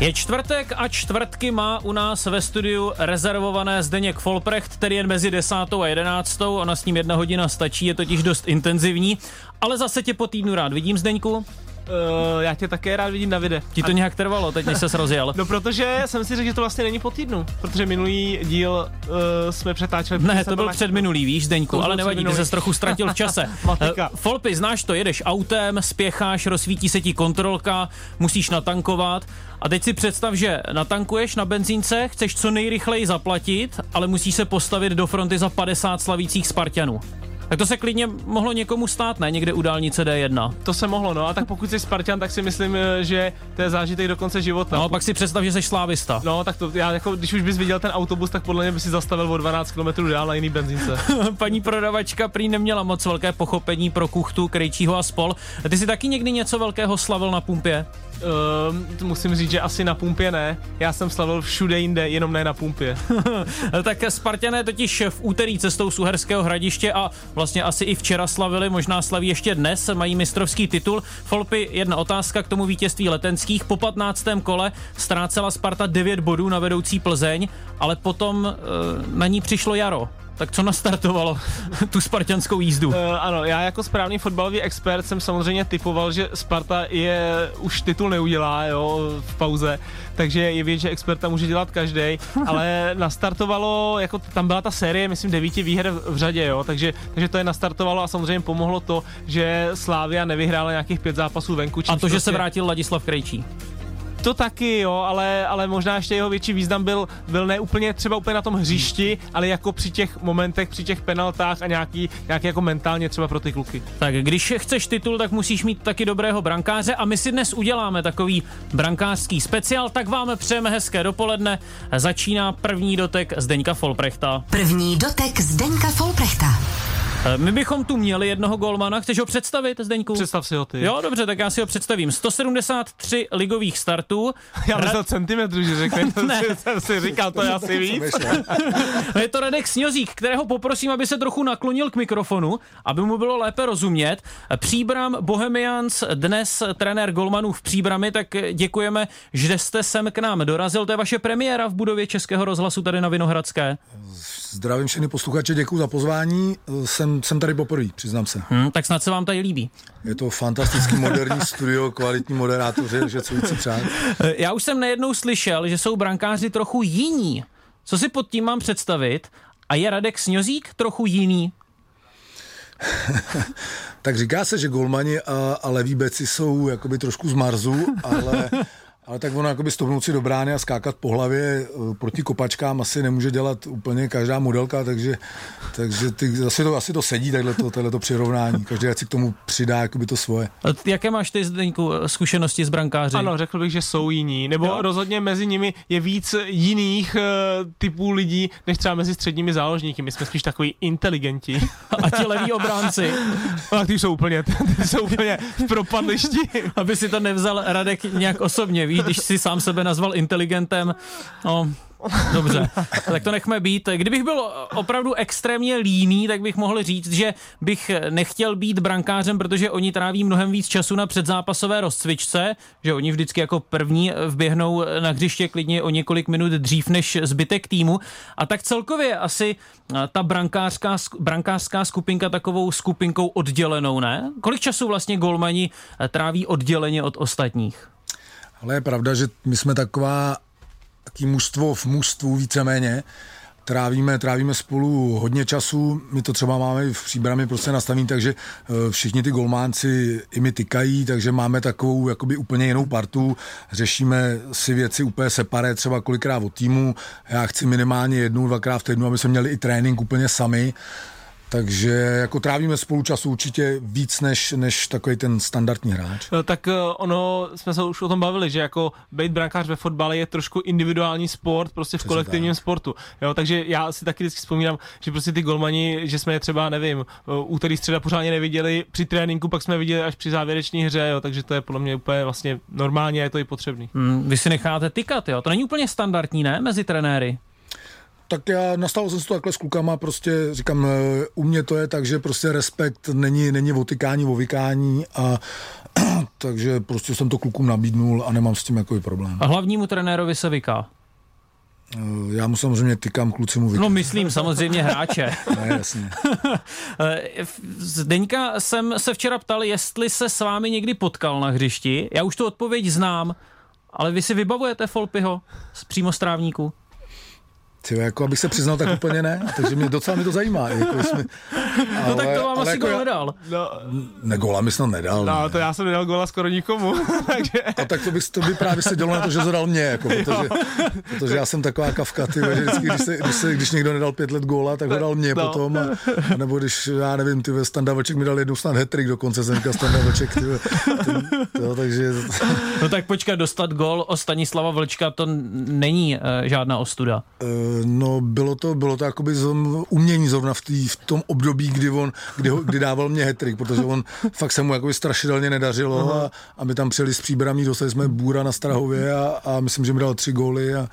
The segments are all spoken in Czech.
Je čtvrtek a čtvrtky má u nás ve studiu rezervované Zdeněk Folprecht, který jen mezi desátou a jedenáctou. Ona s ním jedna hodina stačí, je totiž dost intenzivní. Ale zase tě po týdnu rád vidím, Zdeňku. Uh, já tě také rád vidím na vide. Ti to a... nějak trvalo, teď než se rozjel. No protože jsem si řekl, že to vlastně není po týdnu, protože minulý díl uh, jsme přetáčeli. Ne, to byl před minulý, víš, Zdeňku, ale nevadí, ty se trochu ztratil v čase. uh, Folpy, znáš to, jedeš autem, spěcháš, rozsvítí se ti kontrolka, musíš natankovat a teď si představ, že natankuješ na benzínce, chceš co nejrychleji zaplatit, ale musíš se postavit do fronty za 50 slavících Spartanů. Tak to se klidně mohlo někomu stát, ne? Někde u dálnice D1. To se mohlo, no. A tak pokud jsi Spartan, tak si myslím, eh, že to je zážitek do konce života. No, pak si představ, že jsi slávista. No, tak to, já jako, když už bys viděl ten autobus, tak podle mě by si zastavil o 12 km dál na jiný benzínce. Paní prodavačka prý neměla moc velké pochopení pro kuchtu, krejčího a spol. Ty jsi taky někdy něco velkého slavil na pumpě? Uh, musím říct, že asi na pumpě ne. Já jsem slavil všude jinde, jenom ne na pumpě. tak Spartané totiž v úterý cestou z Uherského hradiště a vlastně asi i včera slavili, možná slaví ještě dnes, mají mistrovský titul. Folpy, jedna otázka k tomu vítězství letenských. Po 15. kole ztrácela Sparta 9 bodů na vedoucí Plzeň, ale potom uh, na ní přišlo jaro. Tak co nastartovalo tu spartianskou jízdu? Uh, ano, já jako správný fotbalový expert jsem samozřejmě typoval, že Sparta je už titul neudělá jo, v pauze, takže je vědět, že experta může dělat každý, ale nastartovalo, jako tam byla ta série, myslím, devíti výher v řadě, jo, takže, takže to je nastartovalo a samozřejmě pomohlo to, že Slávia nevyhrála nějakých pět zápasů venku. A to, prostě... že se vrátil Ladislav Krejčí. To taky, jo, ale, ale možná ještě jeho větší význam byl, byl ne úplně třeba úplně na tom hřišti, ale jako při těch momentech, při těch penaltách a nějaký, nějaký jako mentálně třeba pro ty kluky. Tak když chceš titul, tak musíš mít taky dobrého brankáře a my si dnes uděláme takový brankářský speciál, tak vám přejeme hezké dopoledne. Začíná první dotek Zdeňka Folprechta. První dotek Zdeňka Folprechta. Eh, my bychom tu měli jednoho golmana, chceš ho představit, Zdeňku? Představ si ho ty. Jo, dobře, tak já si ho představím. 173 ligových startů. Já myslel Ra- centimetrů, že řekne, ne. jsem si říkal, to je asi víc. je to Radek Sňozík, kterého poprosím, aby se trochu naklonil k mikrofonu, aby mu bylo lépe rozumět. Příbram Bohemians, dnes trenér golmanů v Příbrami, tak děkujeme, že jste sem k nám dorazil. To je vaše premiéra v budově Českého rozhlasu tady na Vinohradské. Zdravím všechny posluchače, děkuji za pozvání. Jsem, jsem tady poprvé, přiznám se. Hmm, tak snad se vám tady líbí. Je to fantastický moderní studio, kvalitní moderátoři, že co víc přát. Já už jsem nejednou slyšel, že jsou brankáři trochu jiní. Co si pod tím mám představit? A je Radek Sňozík trochu jiný? tak říká se, že golmani a, a leví beci jsou jakoby trošku z Marzu, ale ale tak ono jakoby stoupnout si do brány a skákat po hlavě eh, proti kopačkám asi nemůže dělat úplně každá modelka, takže, takže ty, asi, to, asi to sedí, takhle to, takhle to přirovnání. Každý si k tomu přidá jakoby to svoje. A jaké máš ty, Zdeňku, zkušenosti s brankáři? Ano, řekl bych, že jsou jiní, nebo jo? rozhodně mezi nimi je víc jiných uh, typů lidí, než třeba mezi středními záložníky. My jsme spíš takový inteligenti. A ti leví obránci? A ty jsou úplně, ty jsou úplně v propadlišti. Aby si to nevzal Radek nějak osobně, víš? Když si sám sebe nazval inteligentem. No, Dobře, tak to nechme být. Kdybych byl opravdu extrémně líný, tak bych mohl říct, že bych nechtěl být brankářem, protože oni tráví mnohem víc času na předzápasové rozcvičce, že oni vždycky jako první vběhnou na hřiště klidně o několik minut dřív než zbytek týmu. A tak celkově asi ta brankářská, brankářská skupinka takovou skupinkou oddělenou, ne? Kolik času vlastně golmani tráví odděleně od ostatních? Ale je pravda, že my jsme taková taký mužstvo v mužstvu víceméně, trávíme, trávíme spolu hodně času, my to třeba máme v příbrami prostě nastavený, takže eh, všichni ty golmánci i mi tykají, takže máme takovou jakoby úplně jinou partu, řešíme si věci úplně separé, třeba kolikrát od týmu, já chci minimálně jednou, dvakrát v týdnu, aby jsme měli i trénink úplně sami, takže jako trávíme spolu času určitě víc než, než takový ten standardní hráč. No, tak eh, ono, jsme se už o tom bavili, že jako být brankář ve fotbale je trošku individuální sport, prostě v kolektivním tak. sportu. Jo, takže já si taky vždycky vzpomínám, že prostě ty golmani, že jsme je třeba, nevím, eh, úterý středa pořádně neviděli při tréninku, pak jsme viděli až při závěrečné hře, jo, takže to je podle mě úplně vlastně normálně, je to i potřebný. Hmm, vy si necháte tykat, jo, to není úplně standardní, ne, mezi trenéry? Tak já nastavil jsem si to takhle s klukama, prostě říkám, eh, u mě to je tak, že prostě respekt není, není o tykání, o vykání a takže prostě jsem to klukům nabídnul a nemám s tím jako problém. A hlavnímu trenérovi se vyká. Eh, Já mu samozřejmě tykám, kluci mu vykám. No myslím samozřejmě hráče. Ne, jasně. Eh, Zdeňka jsem se včera ptal, jestli se s vámi někdy potkal na hřišti. Já už tu odpověď znám, ale vy si vybavujete Folpyho z přímo strávníku? Ty, jako abych se přiznal, tak úplně ne, takže mě docela mi to zajímá. Jako jsme, ale, No tak to vám asi jako gol já- nedal. No, Ne, gola mi snad nedal. no, ne. to já jsem nedal gola skoro nikomu, takže... A tak to by, to by právě se dělo na to, že zadal mě, jako, protože, protože já jsem taková kavka, ty, že vždycky, když, se, když, se, když někdo nedal pět let góla, tak ho dal mě No. potom. A, a, nebo když, já nevím, ty Standa Vlček mi dal jednou snad hetrik dokonce, jsem říkal Standa Vlček, ty, ten, to, takže No tak počkat, dostat gol o Stanislava Vlčka, to není uh, žádná ostuda. Eh, No, bylo to, bylo to jakoby z umění zrovna v, tý, v tom období, kdy on, kdy, ho, kdy dával mě hetrik, protože on fakt se mu jakoby strašidelně nedařilo a, a my tam přijeli s příbrami, dostali jsme Bůra na Strahově a, a myslím, že mi dal tři góly a,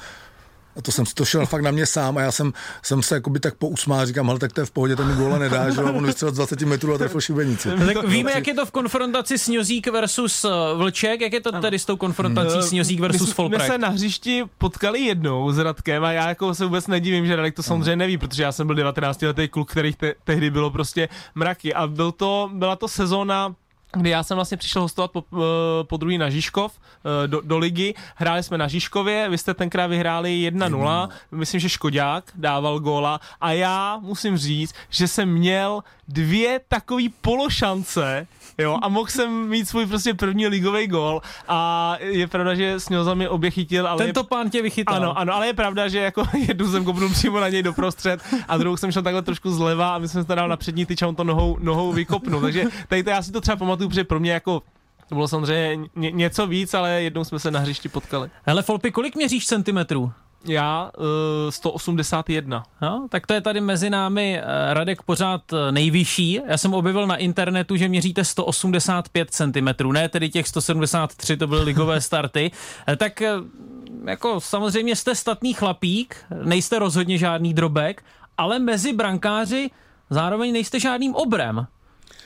a to jsem to šel fakt na mě sám a já jsem, jsem se jakoby tak pousmál, říkám, hele, tak to je v pohodě, ten mi góla nedá, že on vystřelil z 20 metrů a trefil šibenici. No, tak víme, jak je to v konfrontaci Sňozík versus eh, Vlček, jak je to tedy s tou konfrontací Sňozík My versus jsme- My Folprek? se na hřišti potkali jednou s Radkem a já jako se vůbec nedivím, že Radek to samozřejmě neví, protože já jsem byl 19 letý kluk, kterých te- tehdy bylo prostě mraky a byl to, byla to sezóna kdy já jsem vlastně přišel hostovat po, eh, po druhý na Žižkov eh, do, do ligy. Hráli jsme na Žižkově, vy jste tenkrát vyhráli 1-0, myslím, že Škodák dával góla. A já musím říct, že jsem měl dvě takový pološance, jo, a mohl jsem mít svůj prostě první ligový gól a je pravda, že Sňoza mi obě chytil, ale Tento pán tě vychytal. ano, ano, ale je pravda, že jako jednu jsem kopnul přímo na něj doprostřed a druhou jsem šel takhle trošku zleva a my jsme se dal na přední tyč a on to nohou, nohou vykopnul. Takže tady to já si to třeba pamatuju, protože pro mě jako to bylo samozřejmě ně, něco víc, ale jednou jsme se na hřišti potkali. Hele, Folpy, kolik měříš centimetrů? Já uh, 181. No, tak to je tady mezi námi eh, Radek pořád eh, nejvyšší. Já jsem objevil na internetu, že měříte 185 cm, ne tedy těch 173, to byly ligové starty. Eh, Tak eh, jako samozřejmě jste statný chlapík, nejste rozhodně žádný drobek, ale mezi brankáři zároveň nejste žádným obrem.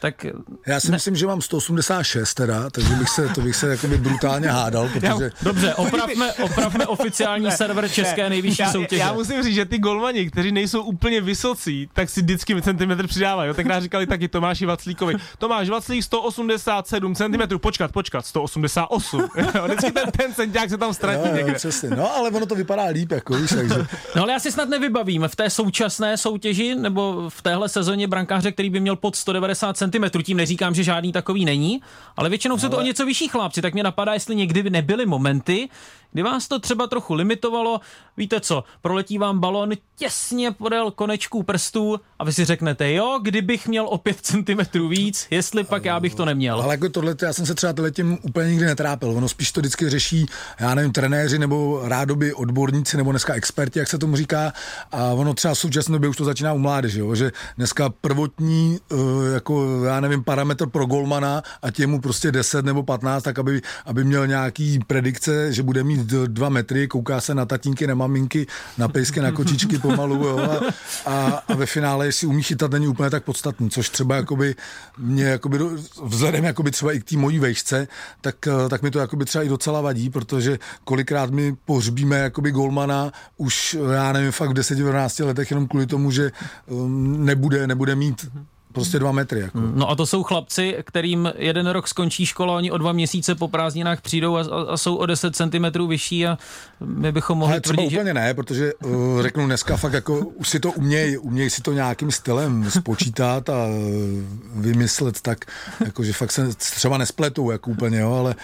Tak Já si myslím, že mám 186 teda, takže bych se, to bych se jakoby brutálně hádal, protože... dobře, opravme, opravme oficiální server České nejvyšší já, soutěže. Já musím říct, že ty golmani, kteří nejsou úplně vysocí, tak si vždycky centimetr přidávají. Jo? Tenkrát říkali taky Tomáši Vaclíkovi. Tomáš Vaclík 187 cm, počkat, počkat, 188. Jo, Vždycky ten, ten centiák se tam ztratí Jo, někde. jo, přesně. No, ale ono to vypadá líp, jako víš, takže... No ale já si snad nevybavím v té současné soutěži nebo v téhle sezóně brankáře, který by měl pod 190 cm. Tím neříkám, že žádný takový není, ale většinou jsou to o něco vyšší chlapci. Tak mě napadá, jestli někdy nebyly momenty, kdy vás to třeba trochu limitovalo. Víte co, proletí vám balon těsně podél konečků prstů a vy si řeknete, jo, kdybych měl o 5 cm víc, jestli pak já bych to neměl. Ale jako tohle, já jsem se třeba tím úplně nikdy netrápil. Ono spíš to vždycky řeší, já nevím, trenéři nebo rádoby odborníci nebo dneska experti, jak se tomu říká. A ono třeba v současné době už to začíná u mládeže, že dneska prvotní, eh, jako já nevím, parametr pro golmana a těmu prostě 10 nebo 15, tak aby, aby měl nějaký predikce, že bude mít dva metry, kouká se na tatínky, na maminky, na pejsky, na kočičky pomalu, jo? A, a, a, ve finále, jestli umí chytat, není úplně tak podstatný, což třeba jakoby mě jakoby vzhledem jakoby třeba i k té mojí vejšce, tak, tak mi to jakoby třeba i docela vadí, protože kolikrát my pohřbíme jakoby golmana už, já nevím, fakt v 10-12 letech jenom kvůli tomu, že um, nebude, nebude mít prostě dva metry. Jako. No a to jsou chlapci, kterým jeden rok skončí škola, oni o dva měsíce po prázdninách přijdou a, a, a jsou o 10 cm vyšší a my bychom mohli Ale třeba tvrdit, že... úplně ne, protože uh, řeknu dneska fakt jako už si to umějí, umějí si to nějakým stylem spočítat a uh, vymyslet tak, jako že fakt se třeba nespletou jako úplně, jo, ale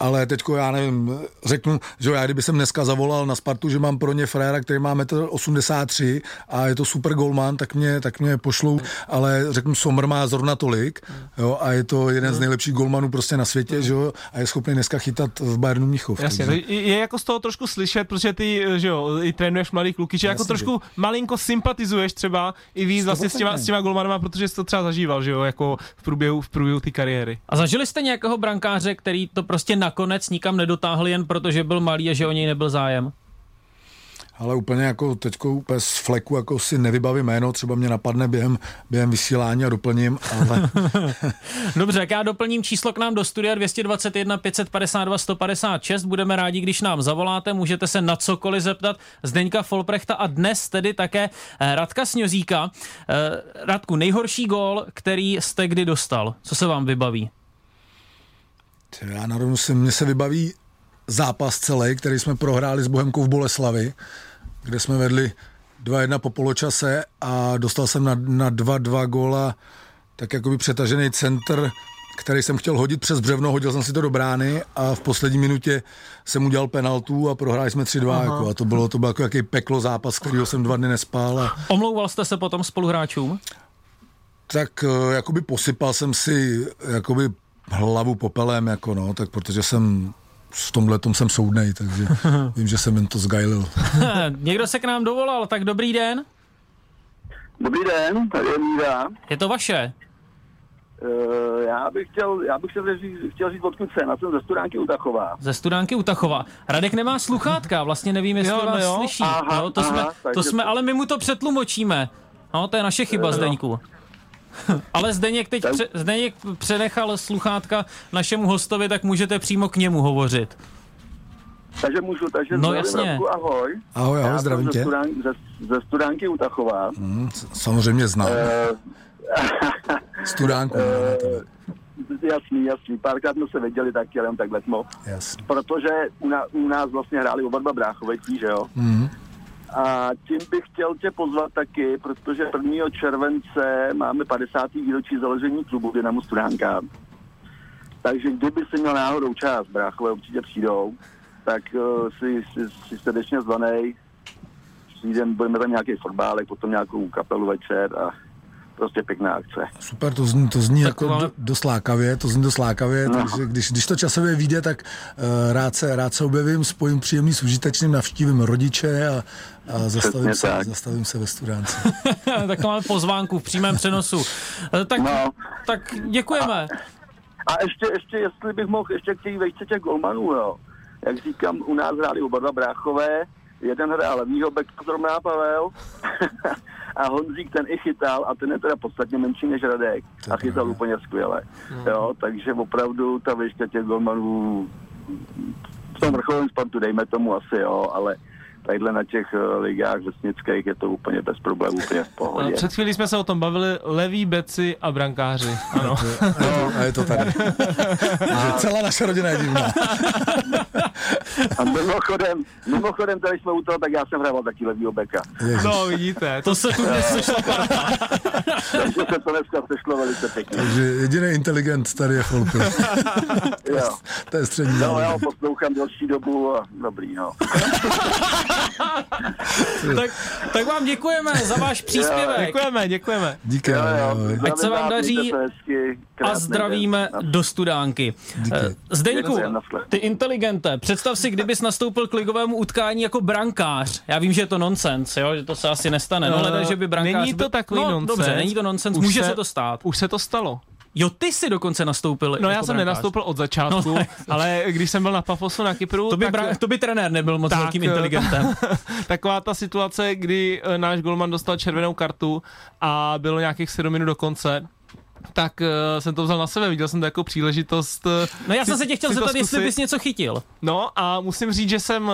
ale teďko já nevím, řeknu, že jo, já kdyby jsem dneska zavolal na Spartu, že mám pro ně fréra, který má 1,83 m a je to super golman, tak mě, tak mě pošlou, ale řeknu, Somr má zrovna tolik jo, a je to jeden z nejlepších golmanů prostě na světě, že jo, a je schopný dneska chytat v Bayernu Mnichov. Jasně, takže- to je jako z toho trošku slyšet, protože ty, že jo, i trénuješ mladý kluky, že jako Jasně, trošku malinko sympatizuješ třeba i víc vlastně s těma, 100%. s těma golmanama, protože jsi to třeba zažíval, že jo, jako v průběhu, v průběhu té kariéry. A zažili jste nějakého brankáře, který to prostě nakonec nikam nedotáhl jen proto, že byl malý a že o něj nebyl zájem? ale úplně jako teďko úplně z fleku jako si nevybavím jméno, třeba mě napadne během, během vysílání a doplním, ale... Dobře, jak já doplním číslo k nám do studia 221 552 156, budeme rádi, když nám zavoláte, můžete se na cokoliv zeptat Zdeňka Folprechta a dnes tedy také eh, Radka Sňozíka. Eh, Radku, nejhorší gól, který jste kdy dostal, co se vám vybaví? Já na rovnu si, mně se vybaví zápas celý, který jsme prohráli s Bohemkou v Boleslavi, kde jsme vedli 2-1 po poločase a dostal jsem na, na 2-2 góla tak jakoby přetažený center, který jsem chtěl hodit přes břevno, hodil jsem si to do brány a v poslední minutě jsem udělal penaltu a prohráli jsme 3-2. Jako, a to bylo, to bylo jako jaký peklo zápas, kterýho jsem dva dny nespál. A... Omlouval jste se potom spoluhráčům? Tak eh, jakoby posypal jsem si jakoby hlavu popelem, jako no, tak protože jsem v tomhle tom jsem soudnej, takže vím, že jsem jen to zgajlil. Někdo se k nám dovolal, tak dobrý den. Dobrý den, tady je Míra. Je to vaše? Uh, já bych chtěl, já bych chtěl říct, chtěl říct odkud jsem, já jsem ze Studánky u Tachova. Ze Studánky u Tachova. Radek nemá sluchátka, vlastně nevím, jestli Jo, no vás jo. slyší. Aha, jo, to, aha, jsme, to jsme, to- ale my mu to přetlumočíme. No, to je naše chyba, Zdeňku. Ale Zdeněk teď pře- Zdeněk přenechal sluchátka našemu hostovi, tak můžete přímo k němu hovořit. Takže můžu, takže No, zdravím, jasně. Radku, ahoj. Ahoj, ahoj, já zdravím jsem tě. Ze, Studán, ze, ze Studánky u Tachova. Hm, samozřejmě znám. Uh, Studánku. Eh, jasný, jasný, párkrát jsme se viděli taky, jenom takhle smo. Jasně. Protože u, na, u nás vlastně hráli oba dva bráchovetí, že jo? Mhm. A tím bych chtěl tě pozvat taky, protože 1. července máme 50. výročí založení klubu Dynamo Studánka. Takže kdyby si měl náhodou čas, bráchové určitě přijdou, tak uh, si, si, si srdečně zvanej. Přijdem, budeme tam nějaký fotbálek, potom nějakou kapelu večer a prostě pěkná akce. Super, to zní, to zní jako máme- do, dost lákavě, to zní dost lákavě, No. takže když, když to časově vyjde, tak uh, rád, se, rád se objevím, spojím příjemný s užitečným, navštívím rodiče a, a zastavím, Přesně se, tak. zastavím se ve studánce. tak to máme pozvánku v přímém přenosu. Eh, Tak, No. tak děkujeme. A ještě, ještě, jestli bych mohl ještě k té vejce těch golmanů, jo. Jak říkám, u nás hráli oba dva bráchové, jeden hrál levýho beka zrovna Pavel a Honzík ten i chytal a ten je teda podstatně menší než Radek. A chytal úplně skvěle. Jo, takže opravdu ta výška těch golmanů v tom vrcholovém sportu dejme tomu asi jo, ale tadyhle na těch eh, ligách vesnických je to úplně bez problémů, úplně v pohodě. Před chvílí jsme se o tom bavili, leví beci a brankáři. Ano. A je to, a je to tady. Takže celá naše rodina je divná. A mimochodem, mimochodem, tady jsme u toho, tak já jsem hrával taky levýho beka. Ježiš. No, vidíte. To se tu dnes sešla parta. Takže se to dneska sešlo velice pěkně. Takže jediný inteligent tady je Folpr. Jo. To je střední No, já ho poslouchám delší dobu a dobrý, no. tak, tak vám děkujeme za váš příspěvek. Děkujeme, děkujeme. Díky, Jo, jo. Ať se vám daří A zdravíme den. do studánky. Díky. Eh, Zdeňku, ty inteligente, představ si, kdybys nastoupil k ligovému utkání jako brankář. Já vím, že je to nonsens, jo, že to se asi nestane. No, Eh, ale že by brankář... není to takový no, nonsens. Dobře, není to nonsens, Už může se- se to stát. Už se to stalo. Jo, ty si dokonce nastoupil No jako já jsem brankář. nenastoupil od začátku, No, ale když jsem byl na Pafosu na Kypru, To by, tak, bra- to by trenér nebyl moc Tak, velkým eh, inteligentem. taková ta situace, kdy eh, náš golman dostal červenou kartu a bylo nějakých 7 minut do konce, tak uh, jsem to vzal na sebe, viděl jsem to jako příležitost. eh, No já jsem si- se tě chtěl zeptat, jestli bys něco chytil. No a musím říct, že jsem uh,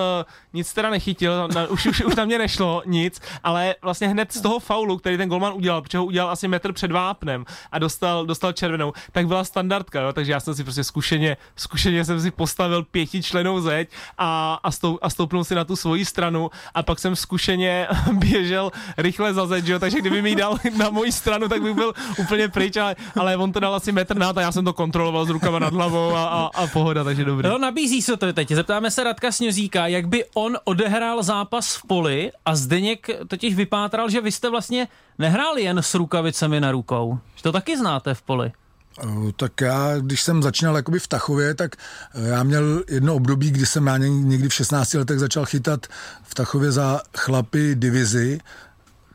nic teda nechytil, na, už, už, už na mě nešlo nic, ale vlastně hned z toho faulu, který ten golman udělal, protože ho udělal asi metr před vápnem a dostal, dostal červenou, tak byla standardka, jo, takže já jsem si prostě zkušeně, zkušeně jsem si postavil pětičlenou zeď a, a, stou, a stoupnul si na tu svoji stranu a pak jsem zkušeně běžel rychle za zeď, jo, takže kdyby mi dal na moji stranu, tak bych byl úplně pryč, ale, ale on to dal asi metr nad a já jsem to kontroloval s rukama nad hlavou a, a, a pohoda, takže dobrý. No, nabízí se to teď. Zeptáme se Radka Snězíka, jak by on odehrál zápas v poli a Zdeněk totiž vypátral, že vy jste vlastně nehráli jen s rukavicemi na rukou. Že to taky znáte v poli. Tak já, když jsem začínal jakoby v Tachově, tak eh, já měl jedno období, kdy jsem já něk- někdy v 16 letech začal chytat v Tachově za chlapy divizi,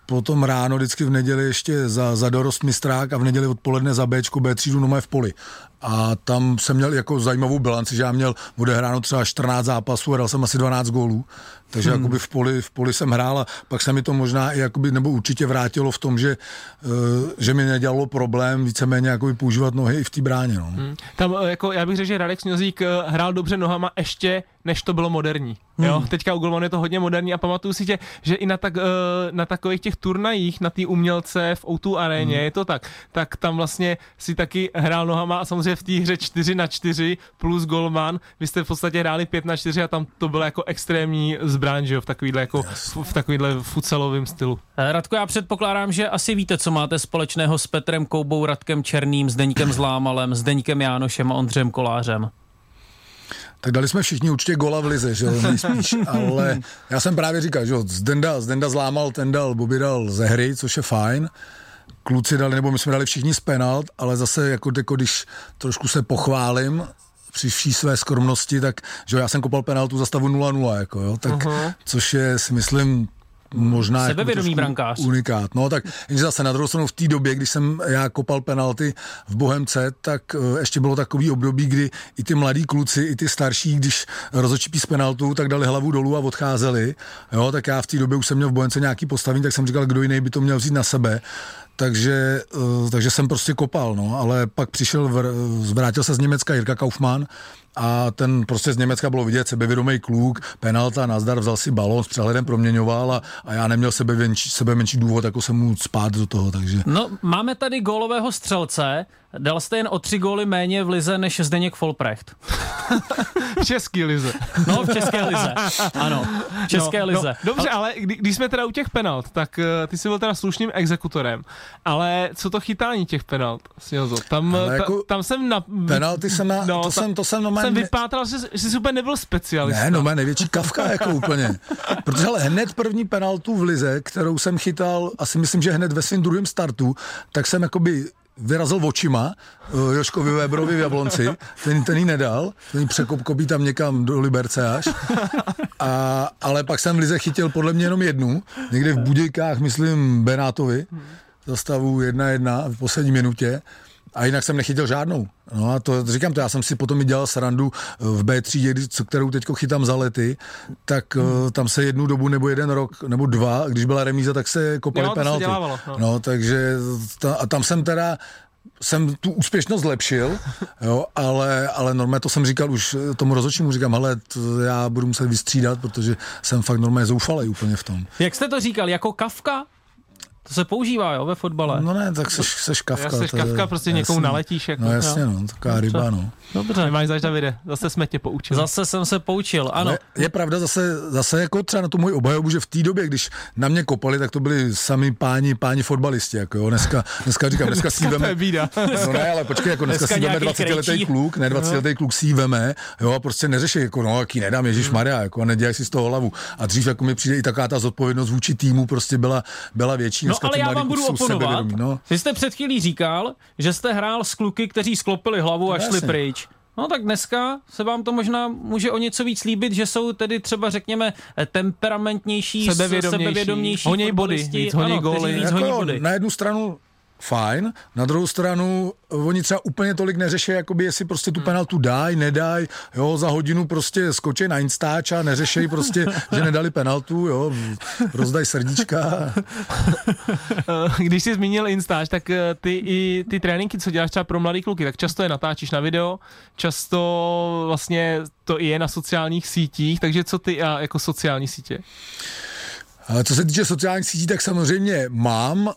potom ráno vždycky v neděli ještě za, za dorost mistrák a v neděli odpoledne za Bčko, B třídu no v poli. a tam jsem měl jako zajímavou bilanci, že já měl odehráno třeba 14 zápasů a dal jsem asi 12 gólů. Takže hmm. jakoby v poli, v poli jsem hrál a pak se mi to možná i jakoby, nebo určitě vrátilo v tom, že, uh, že mi nedělalo problém víceméně jakoby používat nohy i v té bráně. No. Hmm. Tam jako, já bych řekl, že Radek Sňozík eh, hrál dobře nohama ještě, než to bylo moderní. Hmm. Jo, teďka u Golman je to hodně moderní a pamatuju si tě, že i na, tak, uh, na takových těch turnajích, na té umělce v O2 aréně, hmm. je to tak, tak tam vlastně si taky hrál nohama a samozřejmě v té hře 4 na 4 plus Golman, vy jste v podstatě hráli 5 na 4 a tam to bylo jako extrémní zbraň, že jo, v takovýhle, jako, v, v takovýhle futsalovém stylu. Eh, Radko, já předpokládám, že asi víte, co máte společného s Petrem Koubou, Radkem Černým, Zdeňkem Zlámalem, Zdeňkem Jánošem a Ondřejem Kolářem. Tak dali jsme všichni určitě gola v lize, že jo, nejspíš, ale já jsem právě říkal, že jo, Zdenda, Zdenda zlámal, ten dal, Bobby dal ze hry, což je fajn, kluci dali, nebo my jsme dali všichni z penalt, ale zase jako, jako když trošku se pochválím, při vší své skromnosti, tak že jo, já jsem kopal penaltu za stavu 0-0, jako jo, tak, uh-huh. což je si myslím možná Sebevědomý jako brankář. unikát. No tak jenže zase na druhou stranu v té době, když jsem já kopal penalty v Bohemce, tak uh, ještě bylo takový období, kdy i ty mladí kluci, i ty starší, když rozočípí z penaltu, tak dali hlavu dolů a odcházeli. Jo, tak já v té době už jsem měl v Bohemce nějaký postavení, tak jsem říkal, kdo jiný by to měl vzít na sebe takže, uh, takže jsem prostě kopal, no, ale pak přišel, vr, zvrátil se z Německa Jirka Kaufmann a ten prostě z Německa bylo vidět sebevědomý kluk, penalta, nazdar, vzal si balón, s přehledem proměňoval a, a já neměl sebe, věnčí, sebe menší důvod, jako jsem mu spát do toho, takže. No, máme tady gólového střelce, dal jste jen o tři góly méně v lize než Zdeněk Folprecht. v české lize. No, v české lize, ano, v české no, lize. No, dobře, ale kdy, když jsme teda u těch penalt, tak uh, ty jsi byl teda slušným exekutorem, ale co to chytání těch penalt, Sjozo? Tam, ta, jako tam jsem na... Penalty jsem na, no, to, ta, jsem, to jsem jsem vypátral, že, že jsi úplně nebyl specialista. Ne, no má největší kavka jako úplně. Protože ale hned první penaltu v lize, kterou jsem chytal, asi myslím, že hned ve svém druhém startu, tak jsem jakoby vyrazil očima uh, Joškovi Weberovi v Jablonci, ten, ten jí nedal, ten jí překopkopí tam někam do Liberce až. A, ale pak jsem v Lize chytil podle mě jenom jednu, někde v Budějkách, myslím, Benátovi, za stavu 1-1 v poslední minutě. A jinak jsem nechytil žádnou. No a to říkám to, já jsem si potom i dělal srandu eh, v B3, kterou teď chytám za lety, tak hmm. tam se jednu dobu nebo jeden rok nebo dva, když byla remíza, tak se kopaly penalty. no. no. takže ta, a tam jsem teda jsem tu úspěšnost zlepšil, jo, ale, ale normálně to jsem říkal už tomu rozhodčímu, říkám, ale to já budu muset vystřídat, protože jsem fakt normálně zoufalý úplně v tom. Jak jste to říkal, jako Kafka? To se používá, jo, ve fotbale. No ne, tak seš, seš kavka. Seš kavka, prostě jasný, někomu naletíš. Jako, no jasně, no, taková ryba, no. Dobře. Nemáš zač, Davide, zase jsme tě poučili. Zase jsem se poučil, ano. Ale je pravda zase, zase jako třeba na tu můj obhajobu, že v té době, když na mě kopali, tak to byli sami páni, páni fotbalisti, jako jo. Dneska, dneska říkám, dneska si veme. No ne, ale počkej, jako dneska, dneska si veme 20 letý kluk, ne 20 letý kluk si veme, jo, a prostě neřeší, jako no, jaký nedám, Ježíš Maria, jako a nedělej si z toho hlavu. A dřív jako mi přijde i taková ta zodpovědnost vůči týmu prostě byla, byla větší. No, ale já vám budu oponovat. No. Vy jste před chvílí říkal, že jste hrál s kluky, kteří sklopili hlavu a no, šli pryč. No tak dneska se vám to možná může o něco víc líbit, že jsou tedy třeba řekněme temperamentnější, sebevědomější, sebevědomější honěj body, víc honěj góly. Víc honí jako body. Na jednu stranu fajn. Na druhou stranu, oni třeba úplně tolik neřeší, jakoby jestli prostě tu hmm. penaltu daj, nedaj, jo, za hodinu prostě skočí na Instač a neřeší prostě, že nedali penaltu, jo, rozdaj srdíčka. Když jsi zmínil Instač, tak eh, ty i ty tréninky, co děláš třeba pro mladý kluky, tak často je natáčíš na video, často vlastně to i je na sociálních sítích, takže co ty a jako sociální sítě? Co se týče sociálních sítí, tak samozřejmě mám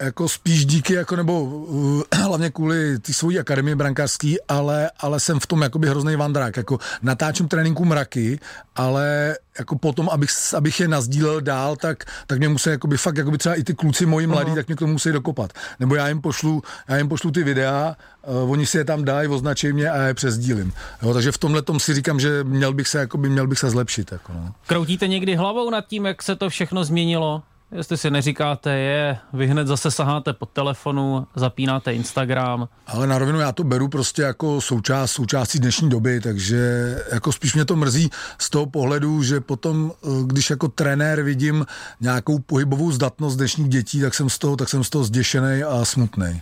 jako spíš díky, jako nebo uh, hlavně kvůli ty svojí akademie brankářský, ale, ale jsem v tom jakoby hrozný vandrák, jako natáčím tréninku mraky, ale jako potom, abych, abych je nazdílel dál, tak, tak mě musí jakoby fakt, jakoby třeba i ty kluci moji mladí, uh-huh. tak mě k tomu musí dokopat. Nebo já jim pošlu, já jim pošlu ty videa, uh, oni si je tam dají, označí mě a já je přesdílím. Jo, takže v tomhle tom si říkám, že měl bych se, jakoby, měl bych se zlepšit. Jako, no. Kroutíte někdy hlavou nad tím, jak se to všechno změnilo? Jestli si neříkáte je, vy hned zase saháte pod telefonu, zapínáte Instagram. Ale na rovinu já to beru prostě jako součást, součástí dnešní doby, takže jako spíš mě to mrzí z toho pohledu, že potom, eh, když jako trenér vidím nějakou pohybovou zdatnost dnešních dětí, tak jsem z toho, tak jsem z toho zděšený a smutný.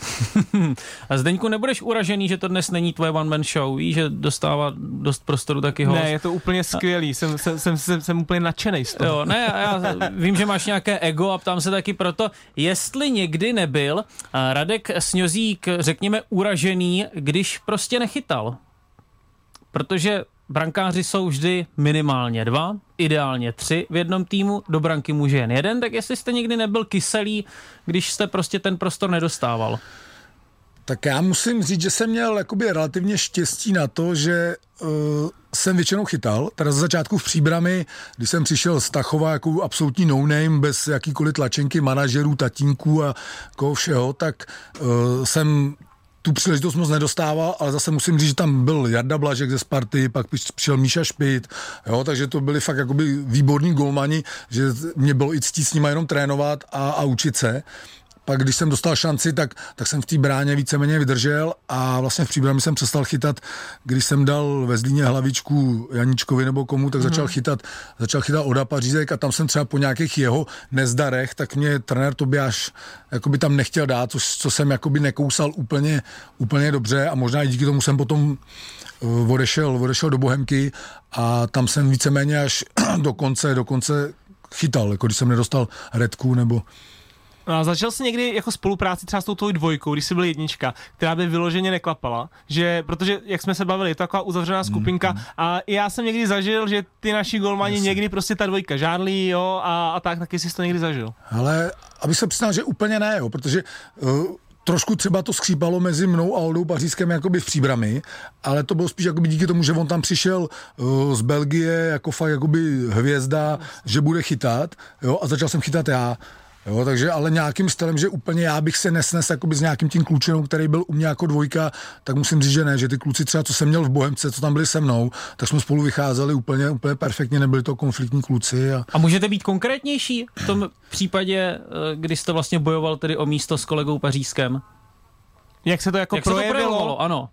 a Zdeňku, nebudeš uražený, že to dnes není tvoje one-man show, víš, že dostává dost prostoru taky host. Ne, je to úplně skvělý, jsem, jsem, jsem, jsem, jsem úplně nadšený z toho. Jo, ne, já vím, že máš nějaké ego, ego a ptám se taky proto, jestli někdy nebyl eh, Radek Sňozík, řekněme, uražený, když prostě nechytal. Protože brankáři jsou vždy minimálně dva, ideálně tři v jednom týmu, do branky může jen jeden, tak jestli jste někdy nebyl kyselý, když jste prostě ten prostor nedostával. Tak já musím říct, že jsem měl jakoby relativně štěstí na to, že uh, jsem většinou chytal. Teda za začátku v příbrami, když jsem přišel z Tachova jako absolutní no-name, bez jakýkoliv tlačenky manažerů, tatínků a koho všeho, tak uh, jsem tu příležitost moc nedostával, ale zase musím říct, že tam byl Jarda Blažek ze Sparty, pak přišel Míša Špit, jo, takže to byli fakt jakoby výborní golmani, že mě bylo i ctít s nimi jenom trénovat a, a učit se pak když jsem dostal šanci, tak, tak jsem v té bráně víceméně vydržel a vlastně v příbrami jsem přestal chytat, když jsem dal ve Zlíně hlavičku Janičkovi nebo komu, tak začal chytat, začal chytat Oda Pařízek a tam jsem třeba po nějakých jeho nezdarech, tak mě trenér Tobiáš jakoby tam nechtěl dát, co, co jsem jakoby nekousal úplně, úplně dobře a možná i díky tomu jsem potom uh, odešel, odešel do Bohemky a tam jsem víceméně až do konce, do konce chytal, jako když jsem nedostal redku nebo a začal jsi někdy jako spolupráci třeba s tou tvojí dvojkou, když jsi byl jednička, která by vyloženě neklapala, že, protože jak jsme se bavili, je to taková uzavřená skupinka mm, a já jsem někdy zažil, že ty naši golmani Jasně. někdy prostě ta dvojka žádlí, jo, a, a tak, taky jsi to někdy zažil. Ale aby se přiznal, že úplně ne, jo, protože uh, trošku třeba to skřípalo mezi mnou a Oldou Pařískem jakoby v příbrami, ale to bylo spíš jakoby díky tomu, že on tam přišel uh, z Belgie jako fakt jakoby hvězda, že bude chytat, jo, a začal jsem chytat já. Jo, takže ale nějakým stylem, že úplně já bych se nesnes jakoby s nějakým tím klučenou, který byl u mě jako dvojka, tak musím říct, že ne, že ty kluci třeba, co jsem měl v Bohemce, co tam byli se mnou, tak jsme spolu vycházeli úplně, úplně perfektně, nebyli to konfliktní kluci. A... a můžete být konkrétnější v tom případě, eh, kdy jste vlastně bojoval tedy o místo s kolegou Pařížskem? Jak se to jako Jak projevilo? Se to projevilo? Ano.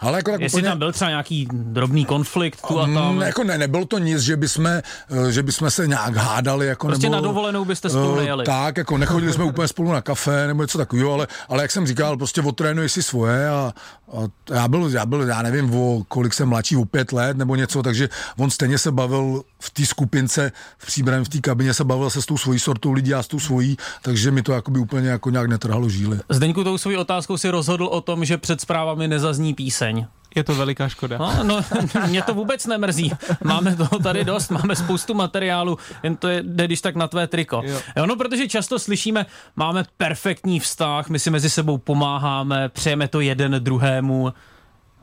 Ale jako tak Jestli úplně... tam byl třeba nějaký drobný konflikt tu a tam. Ne, jako ne, nebylo to nic, že bychom, eh, že bychom se nějak hádali. Jako, prostě nebo, na dovolenou byste spolu eh, nejeli. Tak, jako nechodili jsme úplně spolu na kafe nebo něco takového, ale, ale jak jsem říkal, prostě otrénuji si svoje a, a já, byl, já byl, já nevím, o kolik jsem mladší, o pět let nebo něco, takže on stejně se bavil v té skupince, v příbrém, v té kabině se bavil se s tou svojí sortou lidí a s tou svojí, takže mi to jakoby úplně jako nějak netrhalo žíly. Zdeňku tou svojí otázkou si rozhodl o tom, že před zprávami nezazní píseň. Je to veliká škoda. No, no, mě to vůbec nemrzí. Máme toho tady dost, máme spoustu materiálu, jen to je, jde když tak na tvé triko. Jo. jo. no, protože často slyšíme, máme perfektní vztah, my si mezi sebou pomáháme, přejeme to jeden druhému.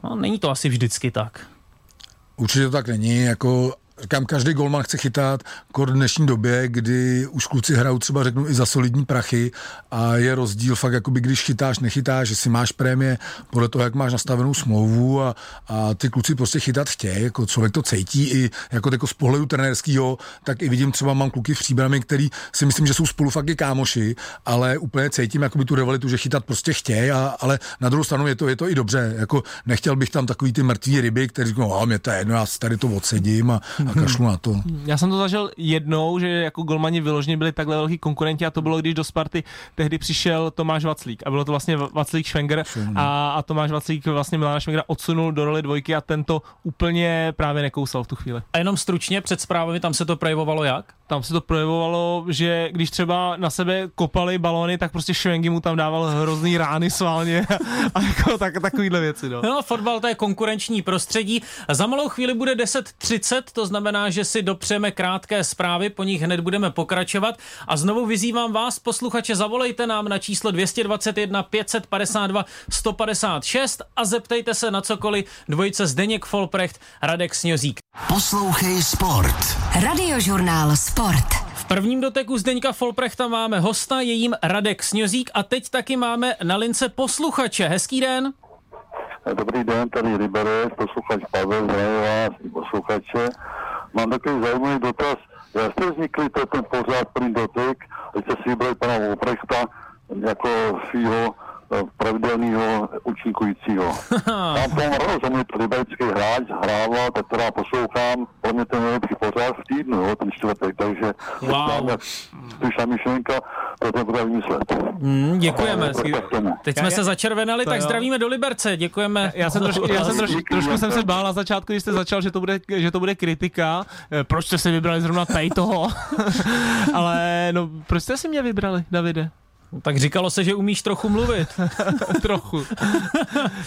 No, není to asi vždycky tak. Určitě to tak není, jako Říkám, každý golman chce chytat, kor v dnešní době, kdy už kluci hrajou třeba řeknu i za solidní prachy a je rozdíl fakt, jakoby když chytáš, nechytáš, že si máš prémie podle toho, jak máš nastavenou smlouvu a, a ty kluci prostě chytat chtějí, jako člověk to cítí i jako, jako z pohledu trenérského, tak i vidím třeba mám kluky v příbrami, který si myslím, že jsou spolu fakt i kámoši, ale úplně cítím jakoby tu rivalitu, že chytat prostě chtějí, ale na druhou stranu je to, je to i dobře, jako nechtěl bych tam takový ty mrtvý ryby, který říkají, no, mě to je jedno, já tady to odsedím a, a kašlu na to. Já jsem to zažil jednou, že jako golmani vyloženě byli takhle velký konkurenti a to bylo, když do Sparty tehdy přišel Tomáš Vaclík a bylo to vlastně Vaclík Schwenger a, a Tomáš Vaclík vlastně Milána Schwengera odsunul do roli dvojky a tento úplně právě nekousal v tu chvíli. A jenom stručně před zprávami tam se to projevovalo jak? Tam se to projevovalo, že když třeba na sebe kopali balony, tak prostě Schwengi mu tam dával hrozný rány sválně a jako tak, takovýhle věci. No. no, fotbal to je konkurenční prostředí. Za malou chvíli bude 10.30, to znamená znamená, že si dopřejeme krátké zprávy, po nich hned budeme pokračovat. A znovu vyzývám vás, posluchače, zavolejte nám na číslo 221 552 156 a zeptejte se na cokoliv dvojice Zdeněk Folprecht, Radek Sňozík. Poslouchej Sport. Radiožurnál Sport. V prvním doteku Zdeňka Folprechta máme hosta, je jím Radek Sňozík a teď taky máme na lince posluchače. Hezký den. Dobrý den, tady Liberec, posluchač Pavel, zdravím vás, posluchače. mám takový zajímavý dotaz. Jak jste vznikli to ten pořád první dotyk, když jste si vybrali pana Oprechta jako svého pravidelného účinkujícího. Tam tomu rozumím, to liberecký hráč hrával, tak teda poslouchám, pro mě ten nejlepší pořád v týdnu, jo, ten čtvrtek, takže Wow. spíš myšlenka, to to bude vymyslet. Hmm, děkujeme. Teď jsme se začervenali, tak jo. zdravíme do Liberce. Děkujeme. Já jsem, trošku, já jsem trošku, Díky, trošku jsem se bál na začátku, když jste začal, že to bude, že to bude kritika. Eh, Proč jste si vybrali zrovna tady toho? Ale no, proč jste si mě vybrali, Davide? Tak říkalo se, že umíš trochu mluvit. Trochu.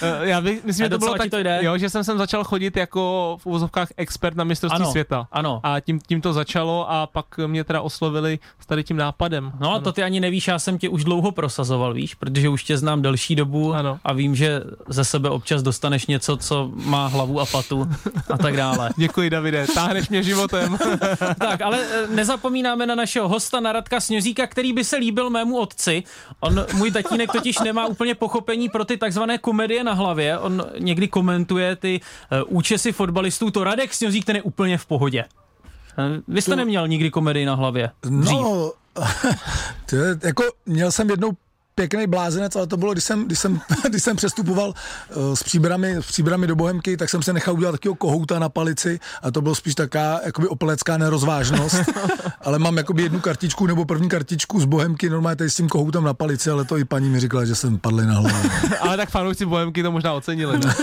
Eh, Já bych, myslím, že to bylo tak, to jde? Jo, že jsem sem začal chodit jako v uvozovkách expert na mistrovství Ano, světa. ano. A tím, tím to začalo a pak mě teda oslovili s tady tím nápadem. No a to ty ani nevíš, já jsem tě už dlouho prosazoval, víš, protože už tě znám delší dobu Ano. a vím, že ze sebe občas dostaneš něco, co má hlavu a patu a tak dále. Děkuji, Davide, táhneš mě životem. tak, ale eh, nezapomínáme na našeho hosta, na Radka Sněžíka, který by se líbil mému otci. On, můj tatínek totiž nemá úplně pochopení pro ty takzvané komedie na hlavě. On někdy komentuje ty uh, účesy fotbalistů. To Radek Sněžík, ten je úplně v pohodě. Eh, Vy jste neměl nikdy komedii na hlavě? Dřív. No, to je, jako měl jsem jednou pěkný blázenec, ale to bylo, když jsem, když jsem, když jsem přestupoval uh, s, příbrami, s příbrami do Bohemky, tak jsem se nechal udělat takového kohouta na palici a to bylo spíš taká jakoby opelecká nerozvážnost, ale mám jakoby jednu kartičku nebo první kartičku z Bohemky, normálně tady s tím kohoutem na palici, ale to i paní mi říkala, že jsem padl na hlavu. Ale tak fanoušci Bohemky to možná ocenili. Ne?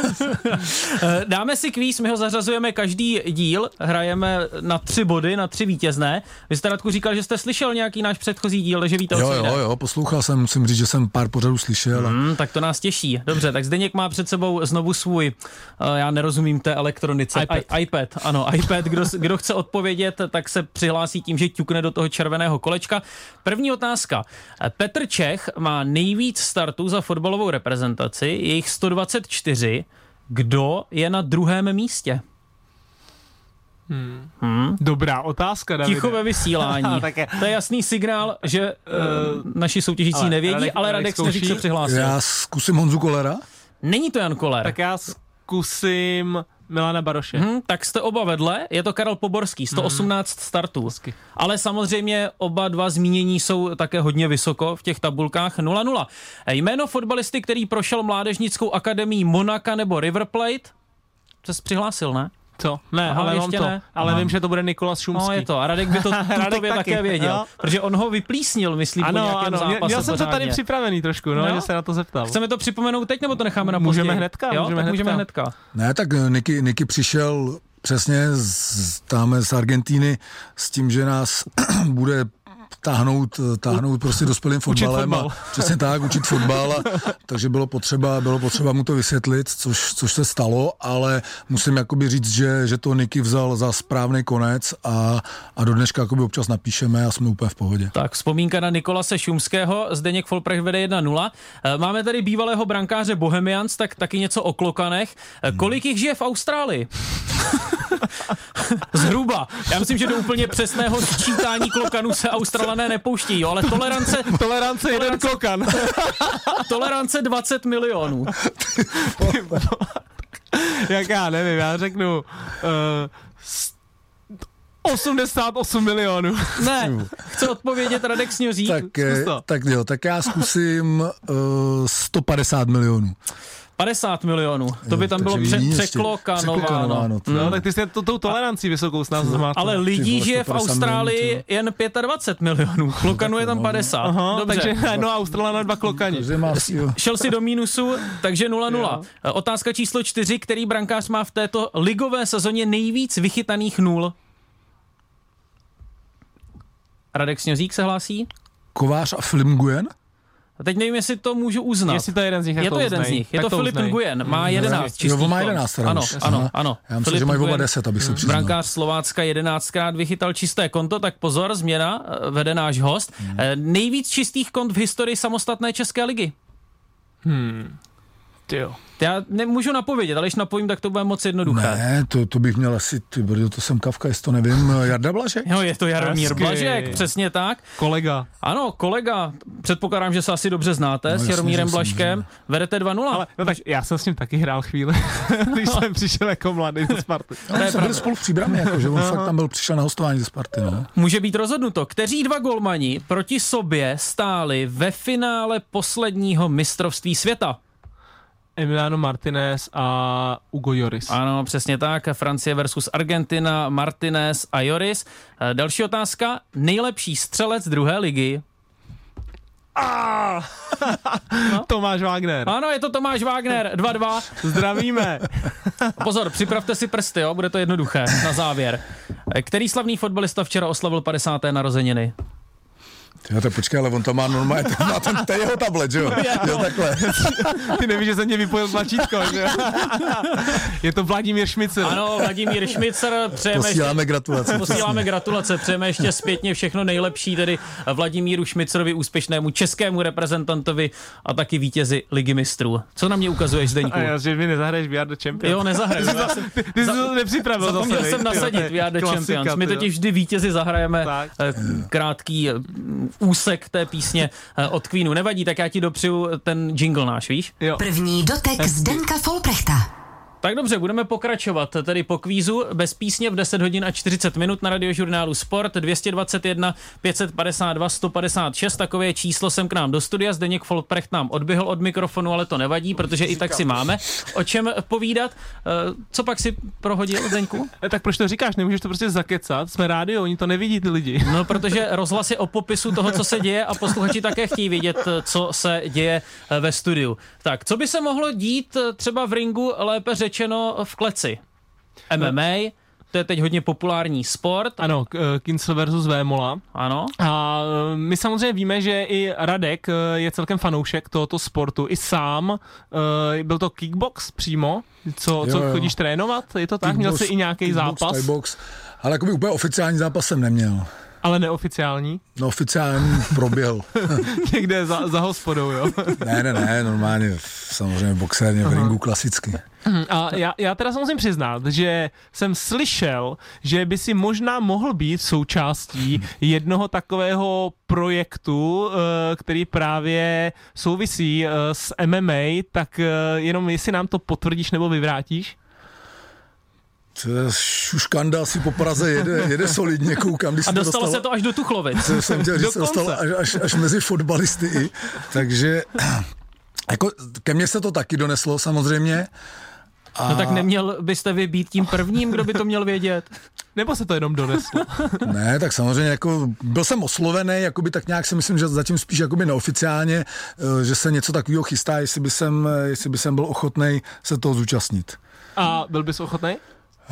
Eh, Dáme si kvíz, my ho zařazujeme každý díl, hrajeme na tři body, na tři vítězné. Vy jste Radku říkal, že jste slyšel nějaký náš předchozí díl, že víte, o Jo, co jde. jo, jo, poslouchal jsem, musím říct, že jsem pár pořadů slyšel. Hmm. Tak to nás těší. Dobře, tak Zdeněk má před sebou znovu svůj, uh, já nerozumím té elektronice. iPad. I, iPad, ano, iPad. Kdo, kdo chce odpovědět, tak se přihlásí tím, že ťukne do toho červeného kolečka. První otázka. Petr Čech má nejvíc startů za fotbalovou reprezentaci, je jich 124. Kdo je na druhém místě? Dobrá otázka, Davide. Ticho ve vysílání. Tak je. To je jasný signál, že uh, naši soutěžící ale nevědí, Radek- ale Radek se přihlásil. Já zkusím Honzu Kolera. Není to Jan Koller. Tak já zkusím Milana Baroše. Hmm, tak jste oba vedle, je to Karel Poborský, 118 startů. Hezky. Ale samozřejmě oba dva zmínění jsou také hodně vysoko v těch tabulkách 0-0. Jméno fotbalisty, který prošel mládežnickou akademii Monaka nebo River Plate, se přihlásil, ne? Co? Ne, Aha, ale mám ještě to. ne. Ale Aha. vím, že to bude Nikolas Šumský. No je to. A Radek by to Radek taky, také věděl. jo. Protože on ho vyplísnil, myslím, po Ano, nějakém ano, zápase měl, jsem to tady připravený trošku, no, No. že se na to zeptal. Chceme to připomenout teď, nebo to necháme na Můžeme později? hnedka, jo? můžeme tak můžeme hnedka. hnedka. Ne, tak eh, Niky, Niky přišel přesně z, tam z Argentíny s tím, že nás bude táhnout, táhnout prostě dospělým fotbalem. fotbal. A, přesně tak, učit fotbal. A, takže bylo potřeba, bylo potřeba mu to vysvětlit, což, což se stalo, ale musím jakoby říct, že, že to Niky vzal za správný konec a, a do dneška jakoby občas napíšeme a jsme úplně v pohodě. Tak, vzpomínka na Nikolase Šumského, Zdeněk Folprecht vede 1-0. Eh, Máme tady bývalého brankáře Bohemians, tak taky něco o klokanech. Eh, Kolik jich žije v Austrálii? Zhruba. Já myslím, že do úplně přesného sčítání klokanů se Australané nepouští, jo, ale tolerance, Tolerance jeden klokan. tolerance 20 milionů. Jak já nevím, já řeknu uh, s- 88 milionů. Ne, chce odpovědět Radek Sňořík. Tak, eh, tak jo, tak já zkusím uh, 150 milionů. 50 milionů. To by tam bylo pře- překlokanováno. No, tak ty jsi to, tou tolerancí vysokou s nás zmátl. Ale lidí žije v 150 Austrálii milionů, jen 25 milionů. Klokanů je tam 50. Aha, Dobře. takže no Australana dva klokani. Šel si do mínusu, takže 0-0. Otázka číslo 4. Který brankář má v této ligové sezóně nejvíc vychytaných nul? Radek Snězík se hlásí? Kovář a Film Nguyen? A teď nevím, jestli to můžu uznat. Jestli to je jeden z nich, je to jeden uznej. z nich. Je Tak to Filip uznej. Nguyen. Má 11 Jo, čistých on má kont. 11 teda Ano, ano, ano. Já myslím, Filip že mají oba Nguyen, 10, abych se přiznal. Brankář Slovácka 11krát vychytal čisté konto, tak pozor, změna, eh, vede náš host. Eh, Nejvíc čistých kont v historii samostatné České ligy. Jo. Já nemůžu napovědět, ale když napovím, tak to bude moc jednoduché. Ne, to, to bych měl asi, ty brdo, to jsem Kavka, jestli to nevím, Jarda Blažek? Jo, je to Jaromír Hezky. Blažek, přesně tak. Kolega. Ano, kolega, předpokládám, že se asi dobře znáte No, s Jaromírem že Blažkem. Vedete 2-0. Ale no tak já jsem s ním taky hrál chvíli, když jsem přišel jako mladý do Sparty. No, jsme byli spolu v příbrami, jako, že on fakt tam byl, přišel na hostování ze Sparty, no. Může být rozhodnuto. Kteří dva golmani proti sobě stáli ve finále posledního mistrovství světa? Emiliano Martinez a Ugo Joris. Ano, přesně tak. Francie versus Argentina, Martinez a Joris. Eh, Další otázka. Nejlepší střelec druhé ligy. Tomáš Wagner. Ano, je to Tomáš Wagner, 2-2. Zdravíme. Pozor, připravte si prsty, jo, bude to jednoduché na závěr. Eh, Který slavný fotbalista včera oslavil 50. narozeniny? Já to počkej, ale on to má normálně, to má ten, to je jeho tablet, že jo? jo takhle. Ty nevíš, že jsem tě vypojil tlačítko, že? Je to Vladimír Šmicer. Ano, Vladimír Šmicer, přejeme Posíláme ještě, gratulace. posíláme gratulace, přejeme ještě zpětně všechno nejlepší, tedy Vladimíru Šmicerovi, úspěšnému českému reprezentantovi a taky vítězi Ligy mistrů. Co na mě ukazuješ, Zdeňku? A já, že mi nezahraješ VR do Champions. Jo, nezahraju. Ty, ty jsi to nepřipravil Zapomněl zase, jsem nasadit klasika, Champions. My totiž vždy vítězi zahrajeme Tak. eh, krátký eh, úsek té písně eh, od Queenu. Nevadí, tak já ti dopřiju ten jingle náš, víš? Jo. První dotek Zdenka Folprechta. Tak dobře, budeme pokračovat tedy po kvízu bez písně v 10 hodin a 40 minut na radiožurnálu Sport 221 552 156. Takové číslo sem k nám do studia. Zdeněk Folprecht nám odběhl od mikrofonu, ale to nevadí, protože i tak si máme o čem povídat. Eh, Co pak si prohodil, Zdeňku? E, Tak proč to říkáš? Nemůžeš to prostě zakecat? Jsme rádio, oni to nevidí ty lidi. No, protože rozhlas je o popisu toho, co se děje a posluchači také chtějí vědět, co se děje eh, ve studiu. Tak, co by se mohlo dít eh, třeba v ringu, lépe řečeno v kleci? MMA, to je teď hodně populární sport, Ano, eh, Kincel versus Vémola. ano. A eh, my samozřejmě víme, že i Radek eh, je celkem fanoušek tohoto sportu. I sám byl to kickbox přímo, co, Jo, co jo. chodíš trénovat, je to tak? Měl jsi i nějaký kickbox, zápas, Thai box, ale jakoby úplně oficiální zápas jsem neměl. Ale neoficiální. No oficiální proběhl. Někde za, za hospodou, jo. ne, ne, ne, normálně, samozřejmě boxerně v ringu klasicky. A já, já teda se musím přiznat, že jsem slyšel, že by si možná mohl být součástí jednoho takového projektu, eh, který právě souvisí eh, s MMA, tak eh, jenom jestli nám to potvrdíš nebo vyvrátíš? To je šuškanda asi po Praze jede, jede solidně, koukám, když A dostalo se to až do Tuchlovic. To jsem chtěl, že se Dokonce. dostalo až, až, až mezi fotbalisty i, takže jako ke mně se to taky doneslo samozřejmě. A No tak neměl byste vy být tím prvním, kdo by to měl vědět? Nebo se to jenom doneslo? Ne, tak samozřejmě jako byl jsem oslovený, jakoby tak nějak si myslím, že zatím spíš jakoby neoficiálně, eh, že se něco takového chystá, jestli by jsem, eh, jestli by jsem byl ochotný se toho zúčastnit. A byl bys ochotný?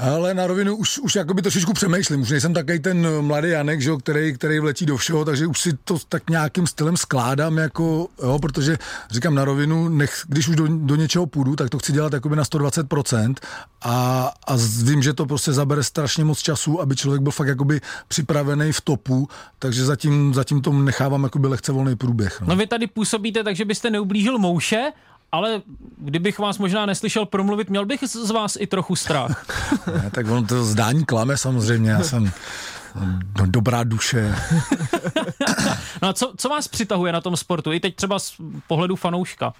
Ale na rovinu už, už jakoby trošičku přemýšlím. Už nejsem takový ten mladý Janek, že, který, který vletí do všeho, takže už si to tak nějakým stylem skládám, jako, jo, protože říkám na rovinu, nech, když už do, do něčeho půjdu, tak to chci dělat jakoby na 120% a, a vím, že to prostě zabere strašně moc času, aby člověk byl fakt jakoby připravený v topu, takže zatím, zatím tomu nechávám jakoby lehce volný průběh. No. No vy tady působíte tak, že byste neublížil mouše, ale kdybych vás možná neslyšel promluvit, měl bych z vás i trochu strach. Ne, tak ono to zdání klame samozřejmě, já jsem do, dobrá duše. No a co, co vás přitahuje na tom sportu? I teď třeba z pohledu fanouška.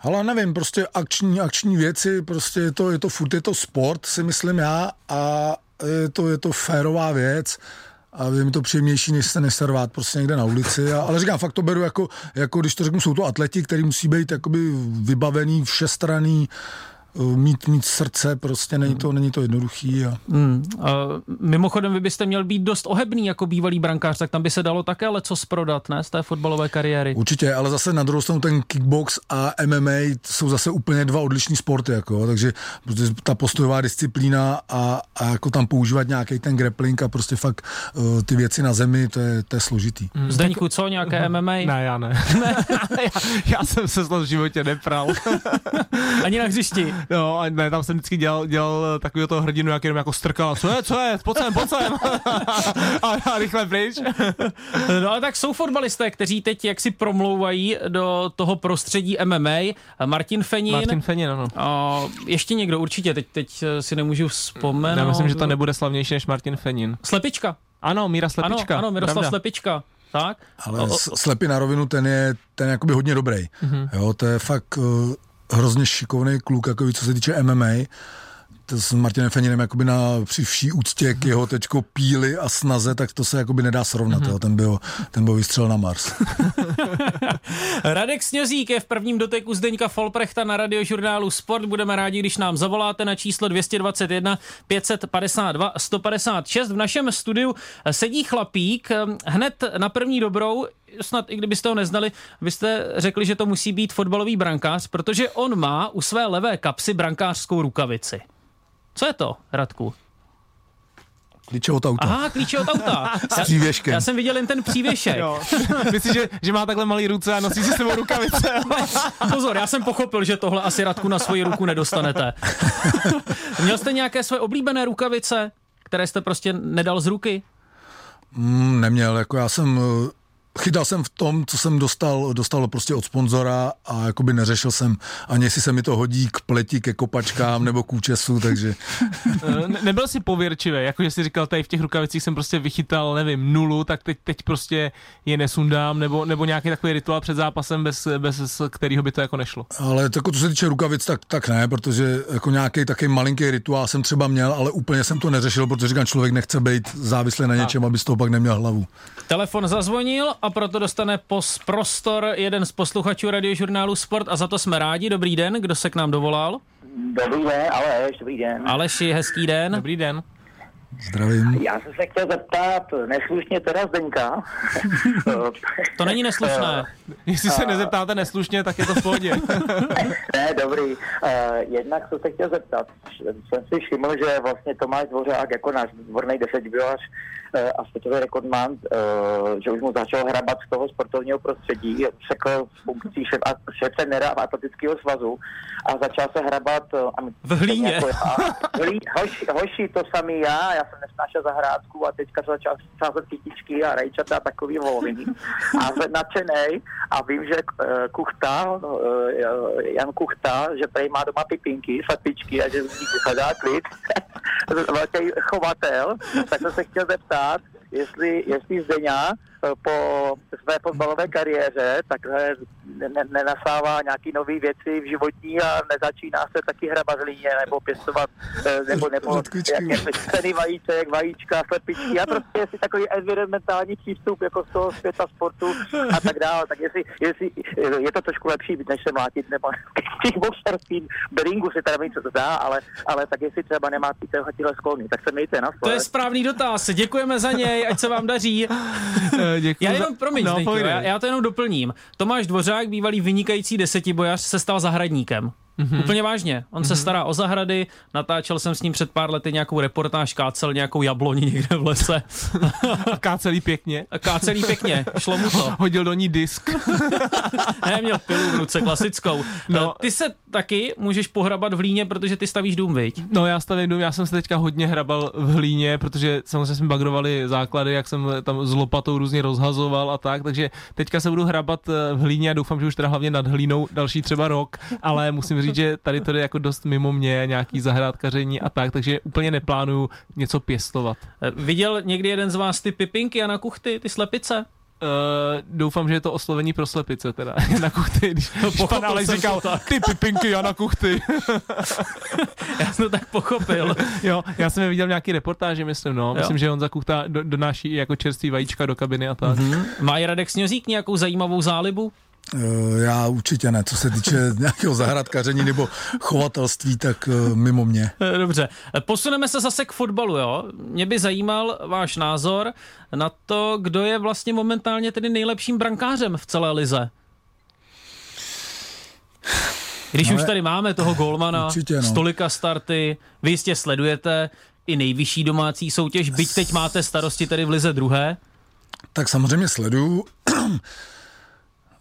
Ale nevím, prostě akční, akční věci, prostě je to, je to furt, je to sport, si myslím já, a je to, je to férová věc a je mi to příjemnější, než se neservát prostě někde na ulici. A, ale říkám, fakt to beru jako, jako, když to řeknu, jsou to atleti, kteří musí být jakoby vybavený, všestraný, mít, mít srdce, prostě není to, není to jednoduchý. A... Hmm. Uh, mimochodem, vy byste měl být dost ohebný jako bývalý brankář, tak tam by se dalo také leco prodat, ne, z té fotbalové kariéry. Určitě, ale zase na druhou stranu ten kickbox a MMA jsou zase úplně dva odlišní sporty, jako, takže prostě ta postojová disciplína a, a jako tam používat nějaký ten grappling a prostě fakt uh, ty věci na zemi, to je, to je složitý. Zdeňku, co, nějaké MMA? Ne, já ne. já, já jsem se v životě nepral. Ani na hřišti. No, a ne, tam jsem vždycky dělal, dělal takového toho hrdinu, jak jenom jako strkal, co je, co je, pojď sem, pojď sem. a, a rychle pryč. No ale tak jsou fotbalisté, kteří teď jaksi promlouvají do toho prostředí MMA. Martin Fenin. Martin Fenin, ano. A ještě někdo, určitě, teď, teď si nemůžu vzpomenout. Já myslím, že to nebude slavnější než Martin Fenin. Slepička. Ano, Míra Slepička. Ano, ano Miroslav pravda. Slepička. Tak. Ale o, o, slepý na rovinu, ten je, ten je jakoby hodně dobrý. Mm-hmm. Jo, to je fakt uh, hrozně šikovný kluk, jako co se týče MMA. To s Martinem Feninem jakoby na při vší úctě k jeho teďko píly a snaze, tak to se jakoby nedá srovnat. Mm-hmm. Jo. Ten, byl, ten byl vystřel na Mars. Radek Snězík je v prvním doteku Zdeňka Folprechta na radiožurnálu Sport. Budeme rádi, když nám zavoláte na číslo 221 552 156. V našem studiu sedí chlapík hned na první dobrou snad i kdybyste ho neznali, byste řekli, že to musí být fotbalový brankář, protože on má u své levé kapsy brankářskou rukavici. Co je to, Radku? Klíče od auta. Aha, klíče od auta. S přívěškem. Já, já jsem viděl jen ten přívěšek. Jo. Myslíš, že, že má takhle malý ruce a nosí si s sebou rukavice? Pozor, já jsem pochopil, že tohle asi Radku na svoji ruku nedostanete. Měl jste nějaké své oblíbené rukavice, které jste prostě nedal z ruky? Mm, neměl, jako já jsem chytal jsem v tom, co jsem dostal, dostal prostě od sponzora a jakoby neřešil jsem ani jestli se mi to hodí k pleti, ke kopačkám nebo k účesu, takže... Ne, nebyl jsi pověrčivý, jako že jsi říkal, tady v těch rukavicích jsem prostě vychytal, nevím, nulu, tak teď, teď prostě je nesundám, nebo, nebo nějaký takový rituál před zápasem, bez, bez kterého by to jako nešlo. Ale to, jako, co se týče rukavic, tak, tak ne, protože jako nějaký takový malinký rituál jsem třeba měl, ale úplně jsem to neřešil, protože říkám, člověk nechce být závislý na něčem, aby z toho pak neměl hlavu. Telefon zazvonil a proto dostane pos prostor jeden z posluchačů radiožurnálu Sport a za to jsme rádi. Dobrý den, kdo se k nám dovolal? Dobrý den, Aleš, dobrý den. Aleši, hezký den. Dobrý den. Zdravím. Já jsem se chtěl zeptat, neslušně teda Zdeňka. to není neslušné. Jestli se nezeptáte neslušně, tak je to v pohodě. ne, dobrý. Uh, jednak co se chtěl zeptat, jsem si všiml, že vlastně Tomáš Dvořák jako náš dvorný desetibilář uh, a světový rekordman, uh, že už mu začal hrabat z toho sportovního prostředí, řekl funkcí šef, šef trenéra atletického svazu a začal se hrabat uh, v hlíně. Jako, a, hlí, hoši, hoši, to samý já, já jsem nesnášel zahrádku a teďka se začal sázet kytičky a rajčata a takový voloviny. A jsem nadšenej a vím, že Kuchta, Jan Kuchta, že tady má doma pipinky, slepičky a že z nich hledá klid. Velký chovatel, tak jsem se chtěl zeptat, jestli, jestli Zdeňa po své fotbalové kariéře takhle ne, nenasává nějaký nové věci v životní a nezačíná se taky hrabat hlíně nebo pěstovat nebo, nebo jaké ceny vajíček, vajíčka, slepičky a prostě jestli takový environmentální přístup jako z toho světa sportu a tak dále. Tak jestli, jestli je to trošku lepší, než se mlátit nebo těch boxerským beringu se teda něco dá, ale, ale tak jestli třeba nemá tyhle sklony, tak se mějte na To je správný dotaz, děkujeme za něj, ať se vám daří. Děkuji já jenom, promiň, no, já, já to jenom doplním. Tomáš Dvořák, bývalý vynikající desetibojař, se stal zahradníkem. Mm-hmm. Úplně vážně. On mm-hmm. se stará o zahrady, natáčel jsem s ním před pár lety nějakou reportáž, kácel nějakou jabloni někde v lese. A kácelý pěkně. A kácelý pěkně, šlo mu to. Hodil do ní disk. ne, měl pilu v ruce, klasickou. No. Ty se taky můžeš pohrabat v hlíně, protože ty stavíš dům, viď? No já stavím dům, já jsem se teďka hodně hrabal v hlíně, protože samozřejmě jsme bagrovali základy, jak jsem tam s lopatou různě rozhazoval a tak, takže teďka se budu hrabat v hlíně a doufám, že už teda hlavně nad hlínou další třeba rok, ale musím říct, že tady to je jako dost mimo mě, nějaký zahrádkaření a tak, takže úplně neplánuju něco pěstovat. Viděl někdy jeden z vás ty pipinky a na kuchty, ty slepice? Uh, doufám, že je to oslovení pro slepice teda, na kuchty, když, když pan Aleš říkal, ty pipinky Jana Kuchty. já jsem to tak pochopil. jo, já jsem je viděl nějaký reportáže, myslím, no, myslím, jo. že on za Kuchta do, donáší jako čerstvý vajíčka do kabiny a tak. Mm-hmm. Má i Radek Snězík nějakou zajímavou zálibu? Já určitě ne. Co se týče nějakého zahradkaření nebo chovatelství, tak mimo mě. Dobře. Posuneme se zase k fotbalu, jo? Mě by zajímal váš názor na to, kdo je vlastně momentálně tedy nejlepším brankářem v celé lize. Když Ale, už tady máme toho golmana, určitě, no. stolika starty, vy jistě sledujete i nejvyšší domácí soutěž, byť teď máte starosti tedy v lize druhé. Tak samozřejmě sleduju.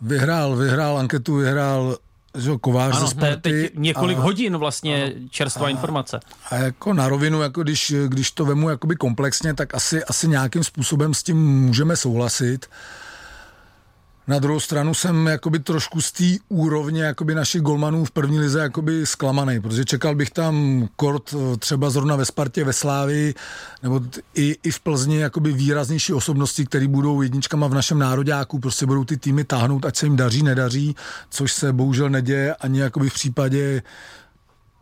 Vyhrál, vyhrál anketu, vyhrál že kovář Ano, ze Sparty. teď několik a, hodin vlastně čerstvá informace. A jako na rovinu, jako když, když to vemu jakoby komplexně, tak asi, asi nějakým způsobem s tím můžeme souhlasit. Na druhou stranu jsem jakoby trošku z té úrovně jakoby našich golmanů v první lize jakoby zklamaný, protože čekal bych tam kort eh, třeba zrovna ve Spartě, ve Slávi, nebo i, i v Plzni jakoby výraznější osobnosti, které budou jedničkama v našem nároďáku, prostě budou ty týmy táhnout, ať se jim daří, nedaří, což se bohužel neděje ani jakoby v případě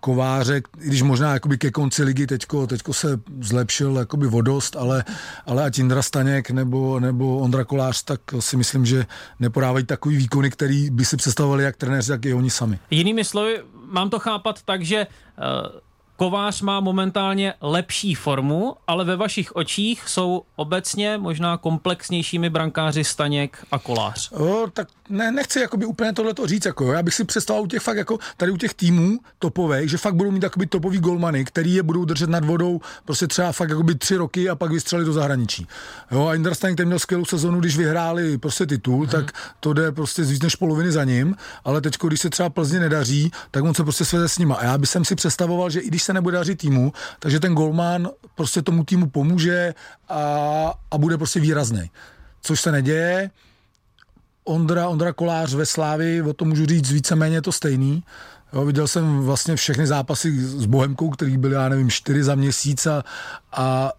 Kováře, i když možná jakoby ke konci ligy teďko, teďko se zlepšil jakoby vodost, ale, ale ať Indra Staněk nebo, nebo Ondra Kolář, tak si myslím, že nepodávají takový výkony, který by si představovali jak trenéři, tak i oni sami. Jinými slovy, mám to chápat tak, že uh, Kovář má momentálně lepší formu, ale ve vašich očích jsou obecně možná komplexnějšími brankáři Staněk a Kolář. O, tak ne, nechci jakoby úplně tohle to říct, jako, jo. já bych si představil u těch fakt jako, tady u těch týmů topových, že fakt budou mít jakoby topový golmany, který je budou držet nad vodou prostě třeba fakt jakoby tři roky a pak vystřelit do zahraničí. Jo, a Staněk ten měl skvělou sezonu, když vyhráli prostě titul, hmm. tak to jde prostě z víc než poloviny za ním, ale teď, když se třeba Plzně nedaří, tak on se prostě sveze s nima. A já bych si představoval, že i když se nebude dařit týmu, takže ten golman prostě tomu týmu pomůže a, a bude prostě výrazný. Což se neděje. Ondra, Ondra Kolář ve Slávi, o tom můžu říct víceméně to stejný. Jo, viděl jsem vlastně všechny zápasy s Bohemkou, který byly, já nevím, čtyři za měsíc a, a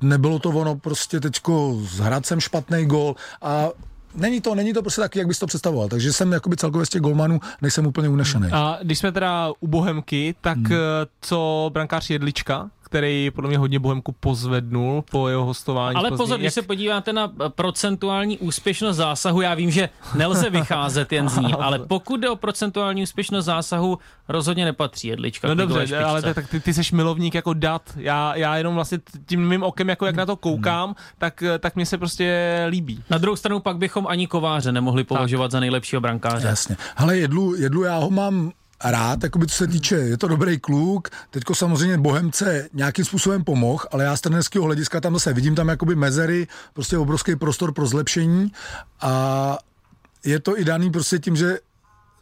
nebylo to ono prostě teďko s Hradcem špatný gol a není to, není to prostě taky, jak bys to představoval. Takže jsem jakoby celkově z těch golmanů nejsem úplně unešený. A když jsme teda u Bohemky, tak hmm. co brankář Jedlička, který podle mě hodně Bohemku pozvednul po jeho hostování. Ale pozor, když Jak- se podíváte na procentuální úspěšnost zásahu, já vím, že nelze vycházet jen z ní, ale pokud jde o procentuální úspěšnost zásahu, rozhodně nepatří jedlička. No dobře, ale špičce. tak ty, ty jsi milovník jako dat. Já, já jenom vlastně tím mým okem, jako jak na to koukám, tak, tak mě se prostě líbí. Na druhou stranu pak bychom ani kováře nemohli považovat za nejlepšího brankáře. Jasně. Ale jedlu, jedlu já ho mám rád, jakoby co se týče, je to dobrý kluk, teďko samozřejmě Bohemce nějakým způsobem pomohl, ale já z trenerského hlediska tam zase vidím tam jakoby mezery, prostě obrovský prostor pro zlepšení a je to i daný prostě tím, že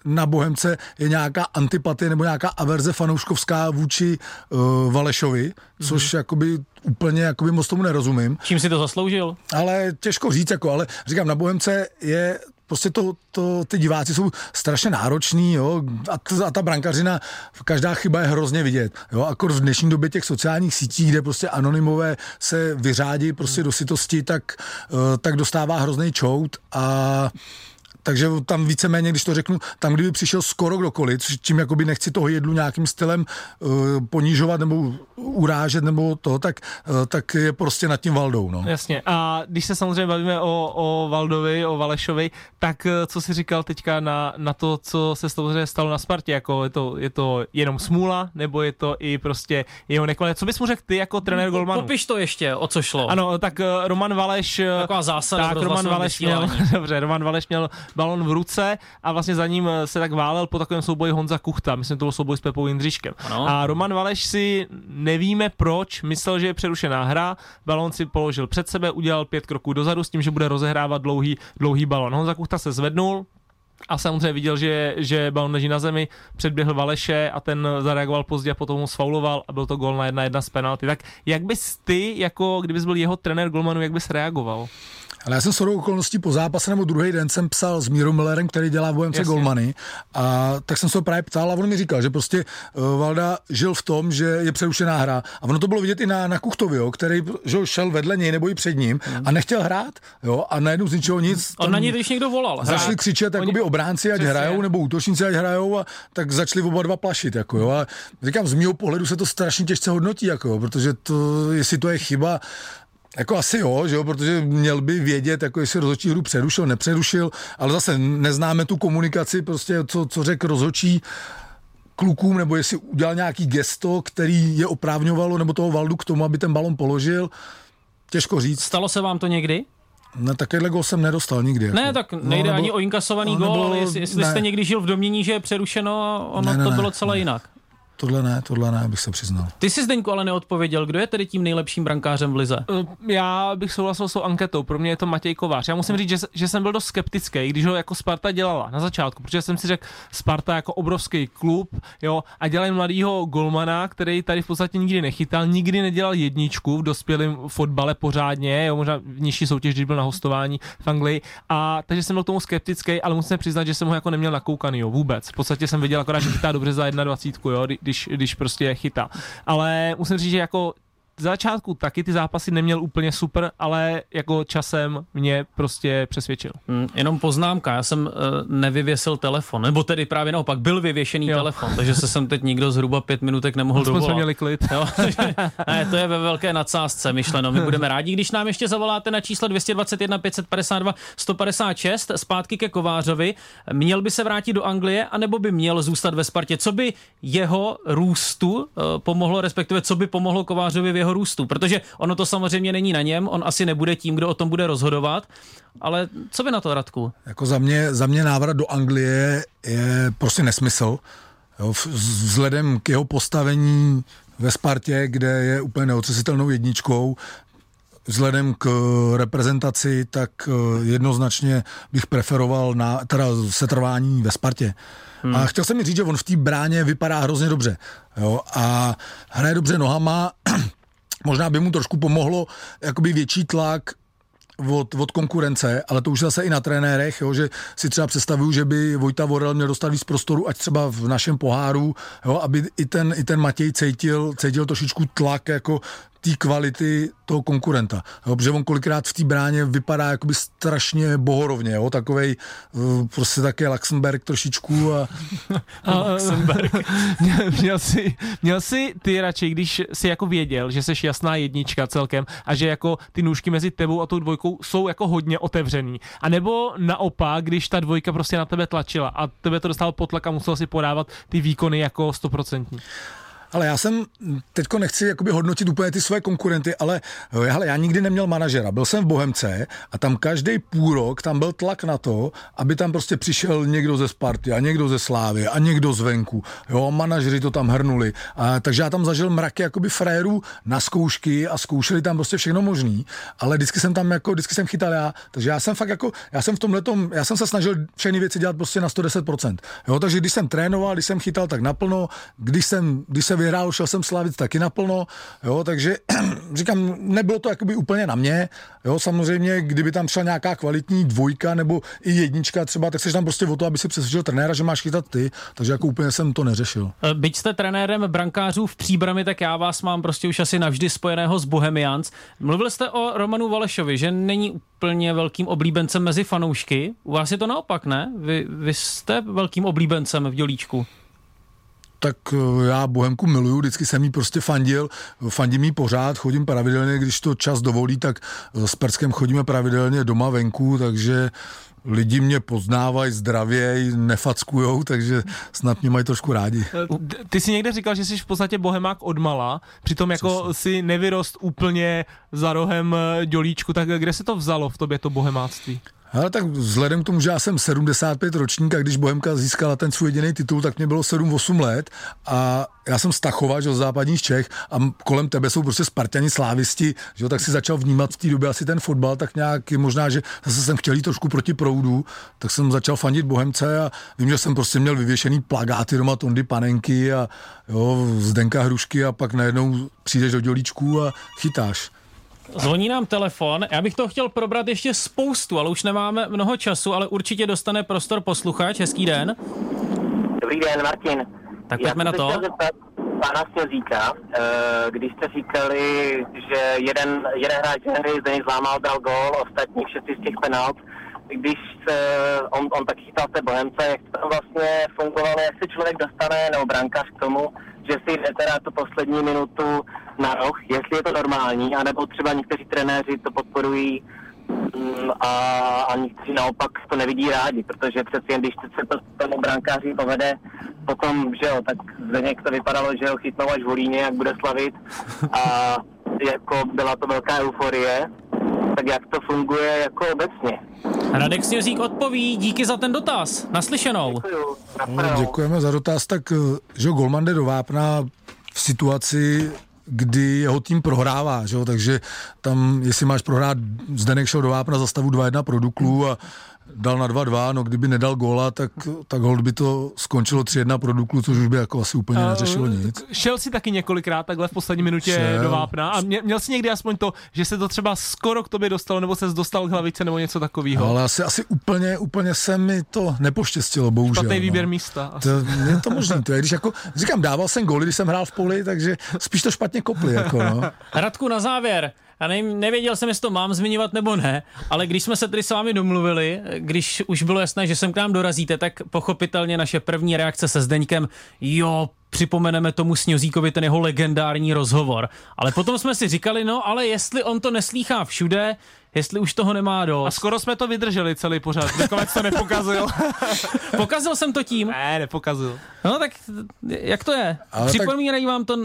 na Bohemce je nějaká antipatie nebo nějaká averze fanouškovská vůči uh, Valešovi, což mm-hmm. jakoby úplně jakoby moc tomu nerozumím. Čím si to zasloužil? Ale těžko říct, jako, ale říkám, na Bohemce je prostě to, to, ty diváci jsou strašně nároční, jo, a, t, a ta brankařina, každá chyba je hrozně vidět, jo, akor v dnešní době těch sociálních sítí, kde prostě anonymové se vyřádí prostě do sitosti, tak, uh, tak dostává hrozný čout a takže tam víceméně, když to řeknu, tam kdyby přišel skoro kdokoliv, což tím jakoby nechci toho jedlu nějakým stylem uh, ponižovat nebo urážet nebo to, tak, uh, tak je prostě nad tím Valdou, no. Jasně. A když se samozřejmě bavíme o, o Valdovi, o Valešovi, tak eh, co jsi říkal teďka na, na to, co se samozřejmě stalo na Spartě? Jako je, to, je to jenom smůla, nebo je to i prostě jeho nekvalita? Co bys mu řekl ty jako trenér Golmanu? Popiš to ještě, o co šlo. Ano, tak Roman Valeš... Taková zásada tak Roman Valeš měl, dobře, Roman Valeš měl balon v ruce a vlastně za ním eh, se tak válel po takovém souboji Honza Kuchta. Myslím, to byl souboj s Pepou Jindřiškem. Ano. A Roman Valeš si nevíme proč, myslel, že je přerušená hra, balon si položil před sebe, udělal pět kroků dozadu s tím, že bude rozehrávat dlouhý, dlouhý balon. Honza Kuchta se zvednul, a samozřejmě viděl, že, že balon leží na zemi, předběhl Valeše a ten zareagoval pozdě a potom ho sfauloval a byl to gol na jedna jedna z penalty. Tak jak bys ty, jako kdybys byl jeho trenér golmanu, jak bys reagoval? Ale já jsem shodou okolností po zápase nebo druhý den jsem psal s Mírou Millerem, který dělá v Bohemce. Golmany a tak jsem se ho právě ptal a on mi říkal, že prostě uh, Valda žil v tom, že je přerušená hra a ono to bylo vidět i na, na Kuchtovi, jo, který že šel vedle něj nebo i před ním a nechtěl hrát jo, a najednou z ničeho nic On na něj když někdo volal. Začali křičet jakoby obránci, ať Přesně. hrajou, nebo útočníci, ať hrajou, a tak začali oba dva plašit. Jako, jo. A říkám, z mého pohledu se to strašně těžce hodnotí, jako, jo, protože to, jestli to je chyba, jako asi jo, že jo, protože měl by vědět, jako jestli rozhodčí hru přerušil, nepřerušil, ale zase neznáme tu komunikaci, prostě co, co řekl rozhodčí klukům, nebo jestli udělal nějaký gesto, který je oprávňovalo, nebo toho Valdu k tomu, aby ten balon položil. Těžko říct. Stalo se vám to někdy? No, takovýhle gol jsem nedostal nikdy. Jako. Ne, tak nejde nebo- ani o inkasovaný no, nebo- ale jestli, jestli ne. jste někdy žil v domění, že je přerušeno ono Ne, ne, to ne. bylo celé jinak. Tohle ne, tohle ne, bych se přiznal. Ty jsi Zdeňku ale neodpověděl, kdo je tedy tím nejlepším brankářem v Lize? Eh, já bych souhlasil s tou anketou, pro mě je to Matěj Kovář. Já musím říct, že, že jsem byl dost skeptický, když ho jako Sparta dělala na začátku, protože jsem si řekl, Sparta jako obrovský klub, jo, a dělají mladýho golmana, který tady v podstatě nikdy nechytal, nikdy nedělal jedničku v dospělém fotbale pořádně, jo, možná v nižší soutěž, když byl na hostování v Anglii. A takže jsem byl k tomu skeptický, ale musím přiznat, že jsem ho jako neměl nakoukaný, jo, vůbec. V podstatě jsem viděl akorát, že chytá dobře za 21, jo, když, když prostě chytá. Ale musím říct, že jako začátku taky ty zápasy neměl úplně super, ale jako časem mě prostě přesvědčil. Hmm, jenom poznámka, já jsem uh, nevyvěsil telefon, nebo tedy právě naopak, byl vyvěšený jo. telefon, takže se jsem teď nikdo zhruba pět minutek nemohl dovolat. jsme měli klid. Jo, ne, to je ve velké nadsázce myšleno. My budeme rádi, když nám ještě zavoláte na číslo 221 552 156 zpátky ke Kovářovi. Měl by se vrátit do Anglie, anebo by měl zůstat ve Spartě? Co by jeho růstu uh, pomohlo, respektive co by pomohlo Kovářovi v jeho růstu, protože ono to samozřejmě není na něm, on asi nebude tím, kdo o tom bude rozhodovat, ale co by na to, Radku? Jako za mě, za mě návrat do Anglie je prostě nesmysl. Jo, vzhledem k jeho postavení ve Spartě, kde je úplně neotřesitelnou jedničkou, vzhledem k reprezentaci, tak eh, jednoznačně bych preferoval na, teda setrvání ve Spartě. Hmm. A chtěl jsem mi říct, že on v té bráně vypadá hrozně dobře. Jo, a hraje dobře nohama, Možná by mu trošku pomohlo jakoby větší tlak od, od konkurence, ale to už zase i na trenérech, jo, že si třeba představuju, že by Vojta Vorel měl dostat víc prostoru, ať třeba v našem poháru, jo, aby i ten, i ten Matěj cítil, cítil trošičku tlak jako té kvality toho konkurenta. Jo, protože on kolikrát v té bráně vypadá jakoby strašně bohorovně, jo, takovej uh, prostě také Luxemburg trošičku a... a Luxemburg. měl, jsi, měl jsi ty radši, když jsi jako věděl, že jsi jasná jednička celkem a že jako ty nůžky mezi tebou a tou dvojkou jsou jako hodně otevřený. A nebo naopak, když ta dvojka prostě na tebe tlačila a tebe to dostal potlak a musel si podávat ty výkony jako stoprocentní. Ale já jsem, teďko nechci jakoby hodnotit úplně ty své konkurenty, ale eh, hele, já nikdy neměl manažera. Byl jsem v Bohemce a tam každý půl rok tam byl tlak na to, aby tam prostě přišel někdo ze Sparty a někdo ze Slávy a někdo zvenku. Jo, manažeři to tam hrnuli. A, takže já tam zažil mraky jakoby frérů na zkoušky a zkoušeli tam prostě všechno možný, ale vždycky jsem tam jako, vždycky jsem chytal já. Takže já jsem fakt jako, já jsem v tom letom, já jsem se snažil všechny věci dělat prostě na 110%. Jo, takže když jsem trénoval, když jsem chytal tak naplno, když jsem, když se vyhrál, šel jsem slavit taky naplno, jo, takže říkám, nebylo to jakoby úplně na mě, jo, samozřejmě, kdyby tam šla nějaká kvalitní dvojka nebo i jednička třeba, tak jsi tam prostě o to, aby si přesvědčil trenéra, že máš chytat ty, takže jako úplně jsem to neřešil. E, byť jste trenérem brankářů v příbrami, tak já vás mám prostě už asi navždy spojeného s Bohemians. Mluvil jste o Romanu Valešovi, že není úplně velkým oblíbencem mezi fanoušky. U vás je to naopak, ne? Vy, vy jste velkým oblíbencem v Dělíčku tak eh, já Bohemku miluju, vždycky jsem jí prostě fandil, fandím jí pořád, chodím pravidelně, když to čas dovolí, tak eh, s Perskem chodíme pravidelně doma venku, takže lidi mě poznávají, zdravěj, nefackujou, takže snad mě mají trošku rádi. Eh, ty jsi někde říkal, že jsi v podstatě bohemák odmala, přitom jako si nevyrost úplně za rohem dělíčku, tak kde se to vzalo v tobě to bohemáctví? Ale tak vzhledem k tomu, že já jsem 75 ročník a když Bohemka získala ten svůj jediný titul, tak mě bylo 7-8 let a já jsem Stachova, že z západních Čech a kolem tebe jsou prostě Spartani, slávisti, že tak si začal vnímat v té době asi ten fotbal, tak nějak možná, že zase jsem chtěl jít trošku proti proudu, tak jsem začal fandit Bohemce a vím, že jsem prostě měl vyvěšený plagáty doma Tondy Panenky a jo, Zdenka Hrušky a pak najednou přijdeš do dělíčku a chytáš. Zvoní nám telefon. Já bych to chtěl probrat ještě spoustu, ale už nemáme mnoho času, ale určitě dostane prostor posluchač. Hezký den. Dobrý den, Martin. Tak pojďme na to. Zeptat pana eh, když jste říkali, že jeden, jeden hráč hry Zdeněk Zlámal dal gól, ostatní všetci z těch penalt, když se, on, on taky chytal té Bohemce, jak to tam vlastně fungovalo, jak se člověk dostane, nebo brankář k tomu, že si jde teda tu poslední minutu na roh, jestli je to normální, anebo třeba někteří trenéři to podporují mm, a, a někteří naopak to nevidí rádi, protože přeci jen když se to tomu brankáři povede potom, že jo, tak Zdeněk to vypadalo, že ho chytnou až v Holíně, jak bude slavit a jako byla to velká euforie, tak jak to funguje jako obecně. Radek Snězík odpoví, díky za ten dotaz. Naslyšenou. Děkuju. No, děkujeme za dotaz. Tak, eh, že Golman jde do Vápna v situaci, kdy jeho tým prohrává, že jo? takže tam, jestli máš prohrát, Zdenek šel do Vápna za stavu 2-1 pro Duklu a dal na 2-2, no kdyby nedal góla, tak, tak hold by to skončilo 3-1 pro Duklu, což už by jako asi úplně neřešilo nic. Šel si taky několikrát takhle v poslední minutě Šel. do Vápna a mě, měl jsi někdy aspoň to, že se to třeba skoro k tobě dostalo, nebo se dostal k hlavice, nebo něco takového. Ale asi, asi úplně, úplně se mi to nepoštěstilo, bohužel. Špatný výběr no. místa. Asi. To, je to možné, to je, když jako, říkám, dával jsem góly, když jsem hrál v poli, takže spíš to špatně kopli, jako no. Radku, na závěr. Já nevím, nevěděl jsem, jestli to mám zmiňovat nebo ne, ale když jsme se tedy s vámi domluvili, když už bylo jasné, že sem k nám dorazíte, tak pochopitelně naše první reakce se Zdeňkem, jo, připomeneme tomu Sňozíkovi ten jeho legendární rozhovor. Ale potom jsme si říkali, no ale jestli on to neslýchá všude, jestli už toho nemá A dost. skoro jsme to vydrželi celý pořád. Nakonec to nepokazil. Pokazil jsem to tím? ne, nepokazil. No tak jak to je? Ale tak- Připomínají vám to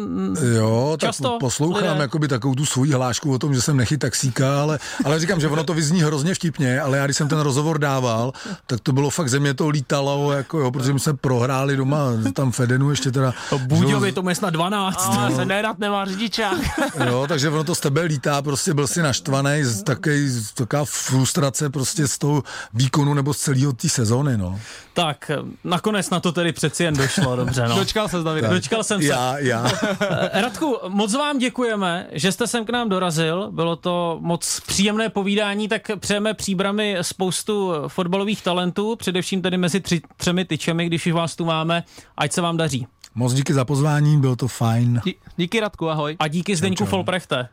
Jo, tak Často poslouchám lidé- jakoby takovou tu svoji hlášku o tom, že jsem nechyt taxíka, ale, ale říkám, že ono to vyzní hrozně vtipně, ale já když jsem ten rozhovor dával, tak to bylo fakt, země to lítalo, jako jo, protože my jsme prohráli doma tam v Edenu ještě teda. Bůďovi, to je snad 12. Ale se nerad nemá řidičák. Jo, takže ono to z tebe lítá, prostě byl si naštvaný, z takej, z taková frustrace prostě z toho výkonu nebo z celého té sezóny, no. Tak, nakonec na to tedy přeci jen došlo, dobře no. Dočkal se, David. Dočkal jsem se. Já, já. Radku, moc vám děkujeme, že jste sem k nám dorazil. Bylo to moc příjemné povídání, tak přejeme příbrami spoustu fotbalových talentů, především tedy mezi tři, třemi tyčemi, když už vás tu máme. Ať se vám daří. Moc díky za pozvání, bylo to fajn. Dí- Díky Radku, ahoj. A díky Zdeňku. Folprechte.